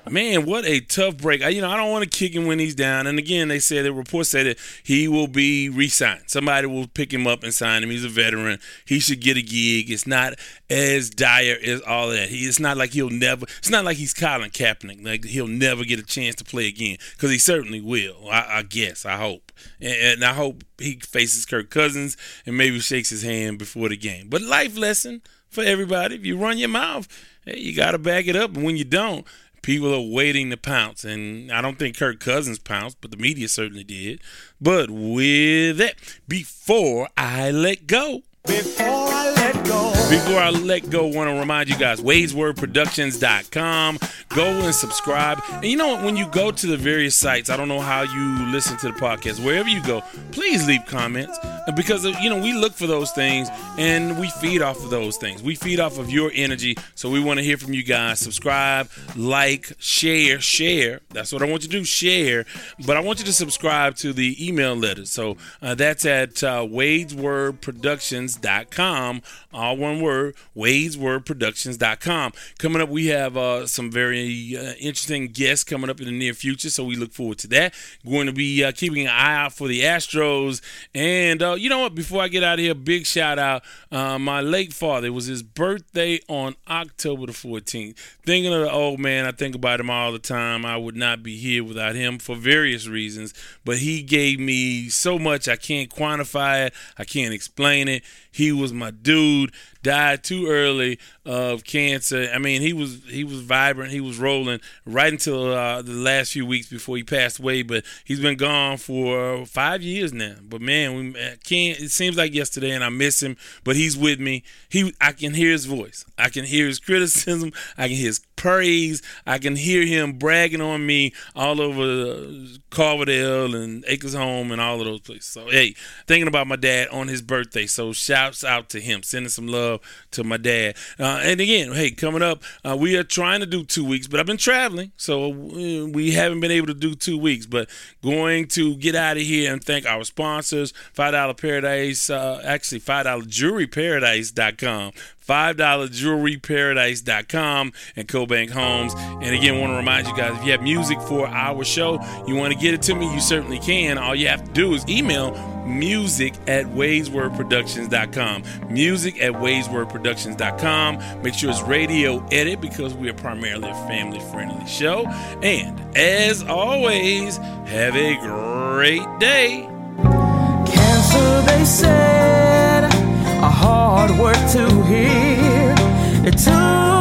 S1: Man, what a tough break. I, you know, I don't want to kick him when he's down. And again, they said the report said that he will be re-signed. Somebody will pick him up and sign him. He's a veteran. He should get a gig. It's not as dire as all that. He, it's not like he'll never. It's not like he's Colin Kaepernick. Like he'll never get a chance to play again because he certainly will. I, I guess. I hope. And, and I hope he faces Kirk Cousins and maybe shakes his hand before the game. But life lesson for everybody: if you run your mouth, hey, you got to back it up. And when you don't people are waiting to pounce. And I don't think Kirk Cousins pounced, but the media certainly did. But with that, before I let go,
S6: before I let go.
S1: Before I let go, want to remind you guys, WadesWordProductions.com. Go and subscribe. And you know what? When you go to the various sites, I don't know how you listen to the podcast. Wherever you go, please leave comments because you know we look for those things and we feed off of those things. We feed off of your energy, so we want to hear from you guys. Subscribe, like, share, share. That's what I want you to do. Share, but I want you to subscribe to the email letter. So uh, that's at uh, WadesWordProductions.com. All one word, WadesWordProductions.com. Coming up, we have uh, some very uh, interesting guests coming up in the near future, so we look forward to that. Going to be uh, keeping an eye out for the Astros and uh, you know what? Before I get out of here, big shout out. Uh, my late father. It was his birthday on October the 14th. Thinking of the old man, I think about him all the time. I would not be here without him for various reasons. But he gave me so much. I can't quantify it. I can't explain it. He was my dude. Died too early of cancer. I mean, he was he was vibrant. He was rolling right until uh, the last few weeks before he passed away. But he's been gone for five years now. But man, we can't. It seems like yesterday, and I miss him. But he's with me. He, I can hear his voice. I can hear his criticism. I can hear his praise. I can hear him bragging on me all over Carverdale and Acres Home and all of those places. So hey, thinking about my dad on his birthday. So shouts out to him, sending some love to my dad. Uh, and again, hey, coming up, uh, we are trying to do two weeks, but I've been traveling, so uh, we haven't been able to do two weeks. But going to get out of here and thank our sponsors, Five Dollar Paradise, uh, actually Five Dollar Jewelry Paradise.com. $5jewelryparadise.com and CoBank Homes. And again, want to remind you guys if you have music for our show, you want to get it to me, you certainly can. All you have to do is email music at wayswordproductions.com. Music at wayswordproductions.com. Make sure it's radio edit because we are primarily a family friendly show. And as always, have a great day.
S6: Cancer, they said, a hard word to hear. It took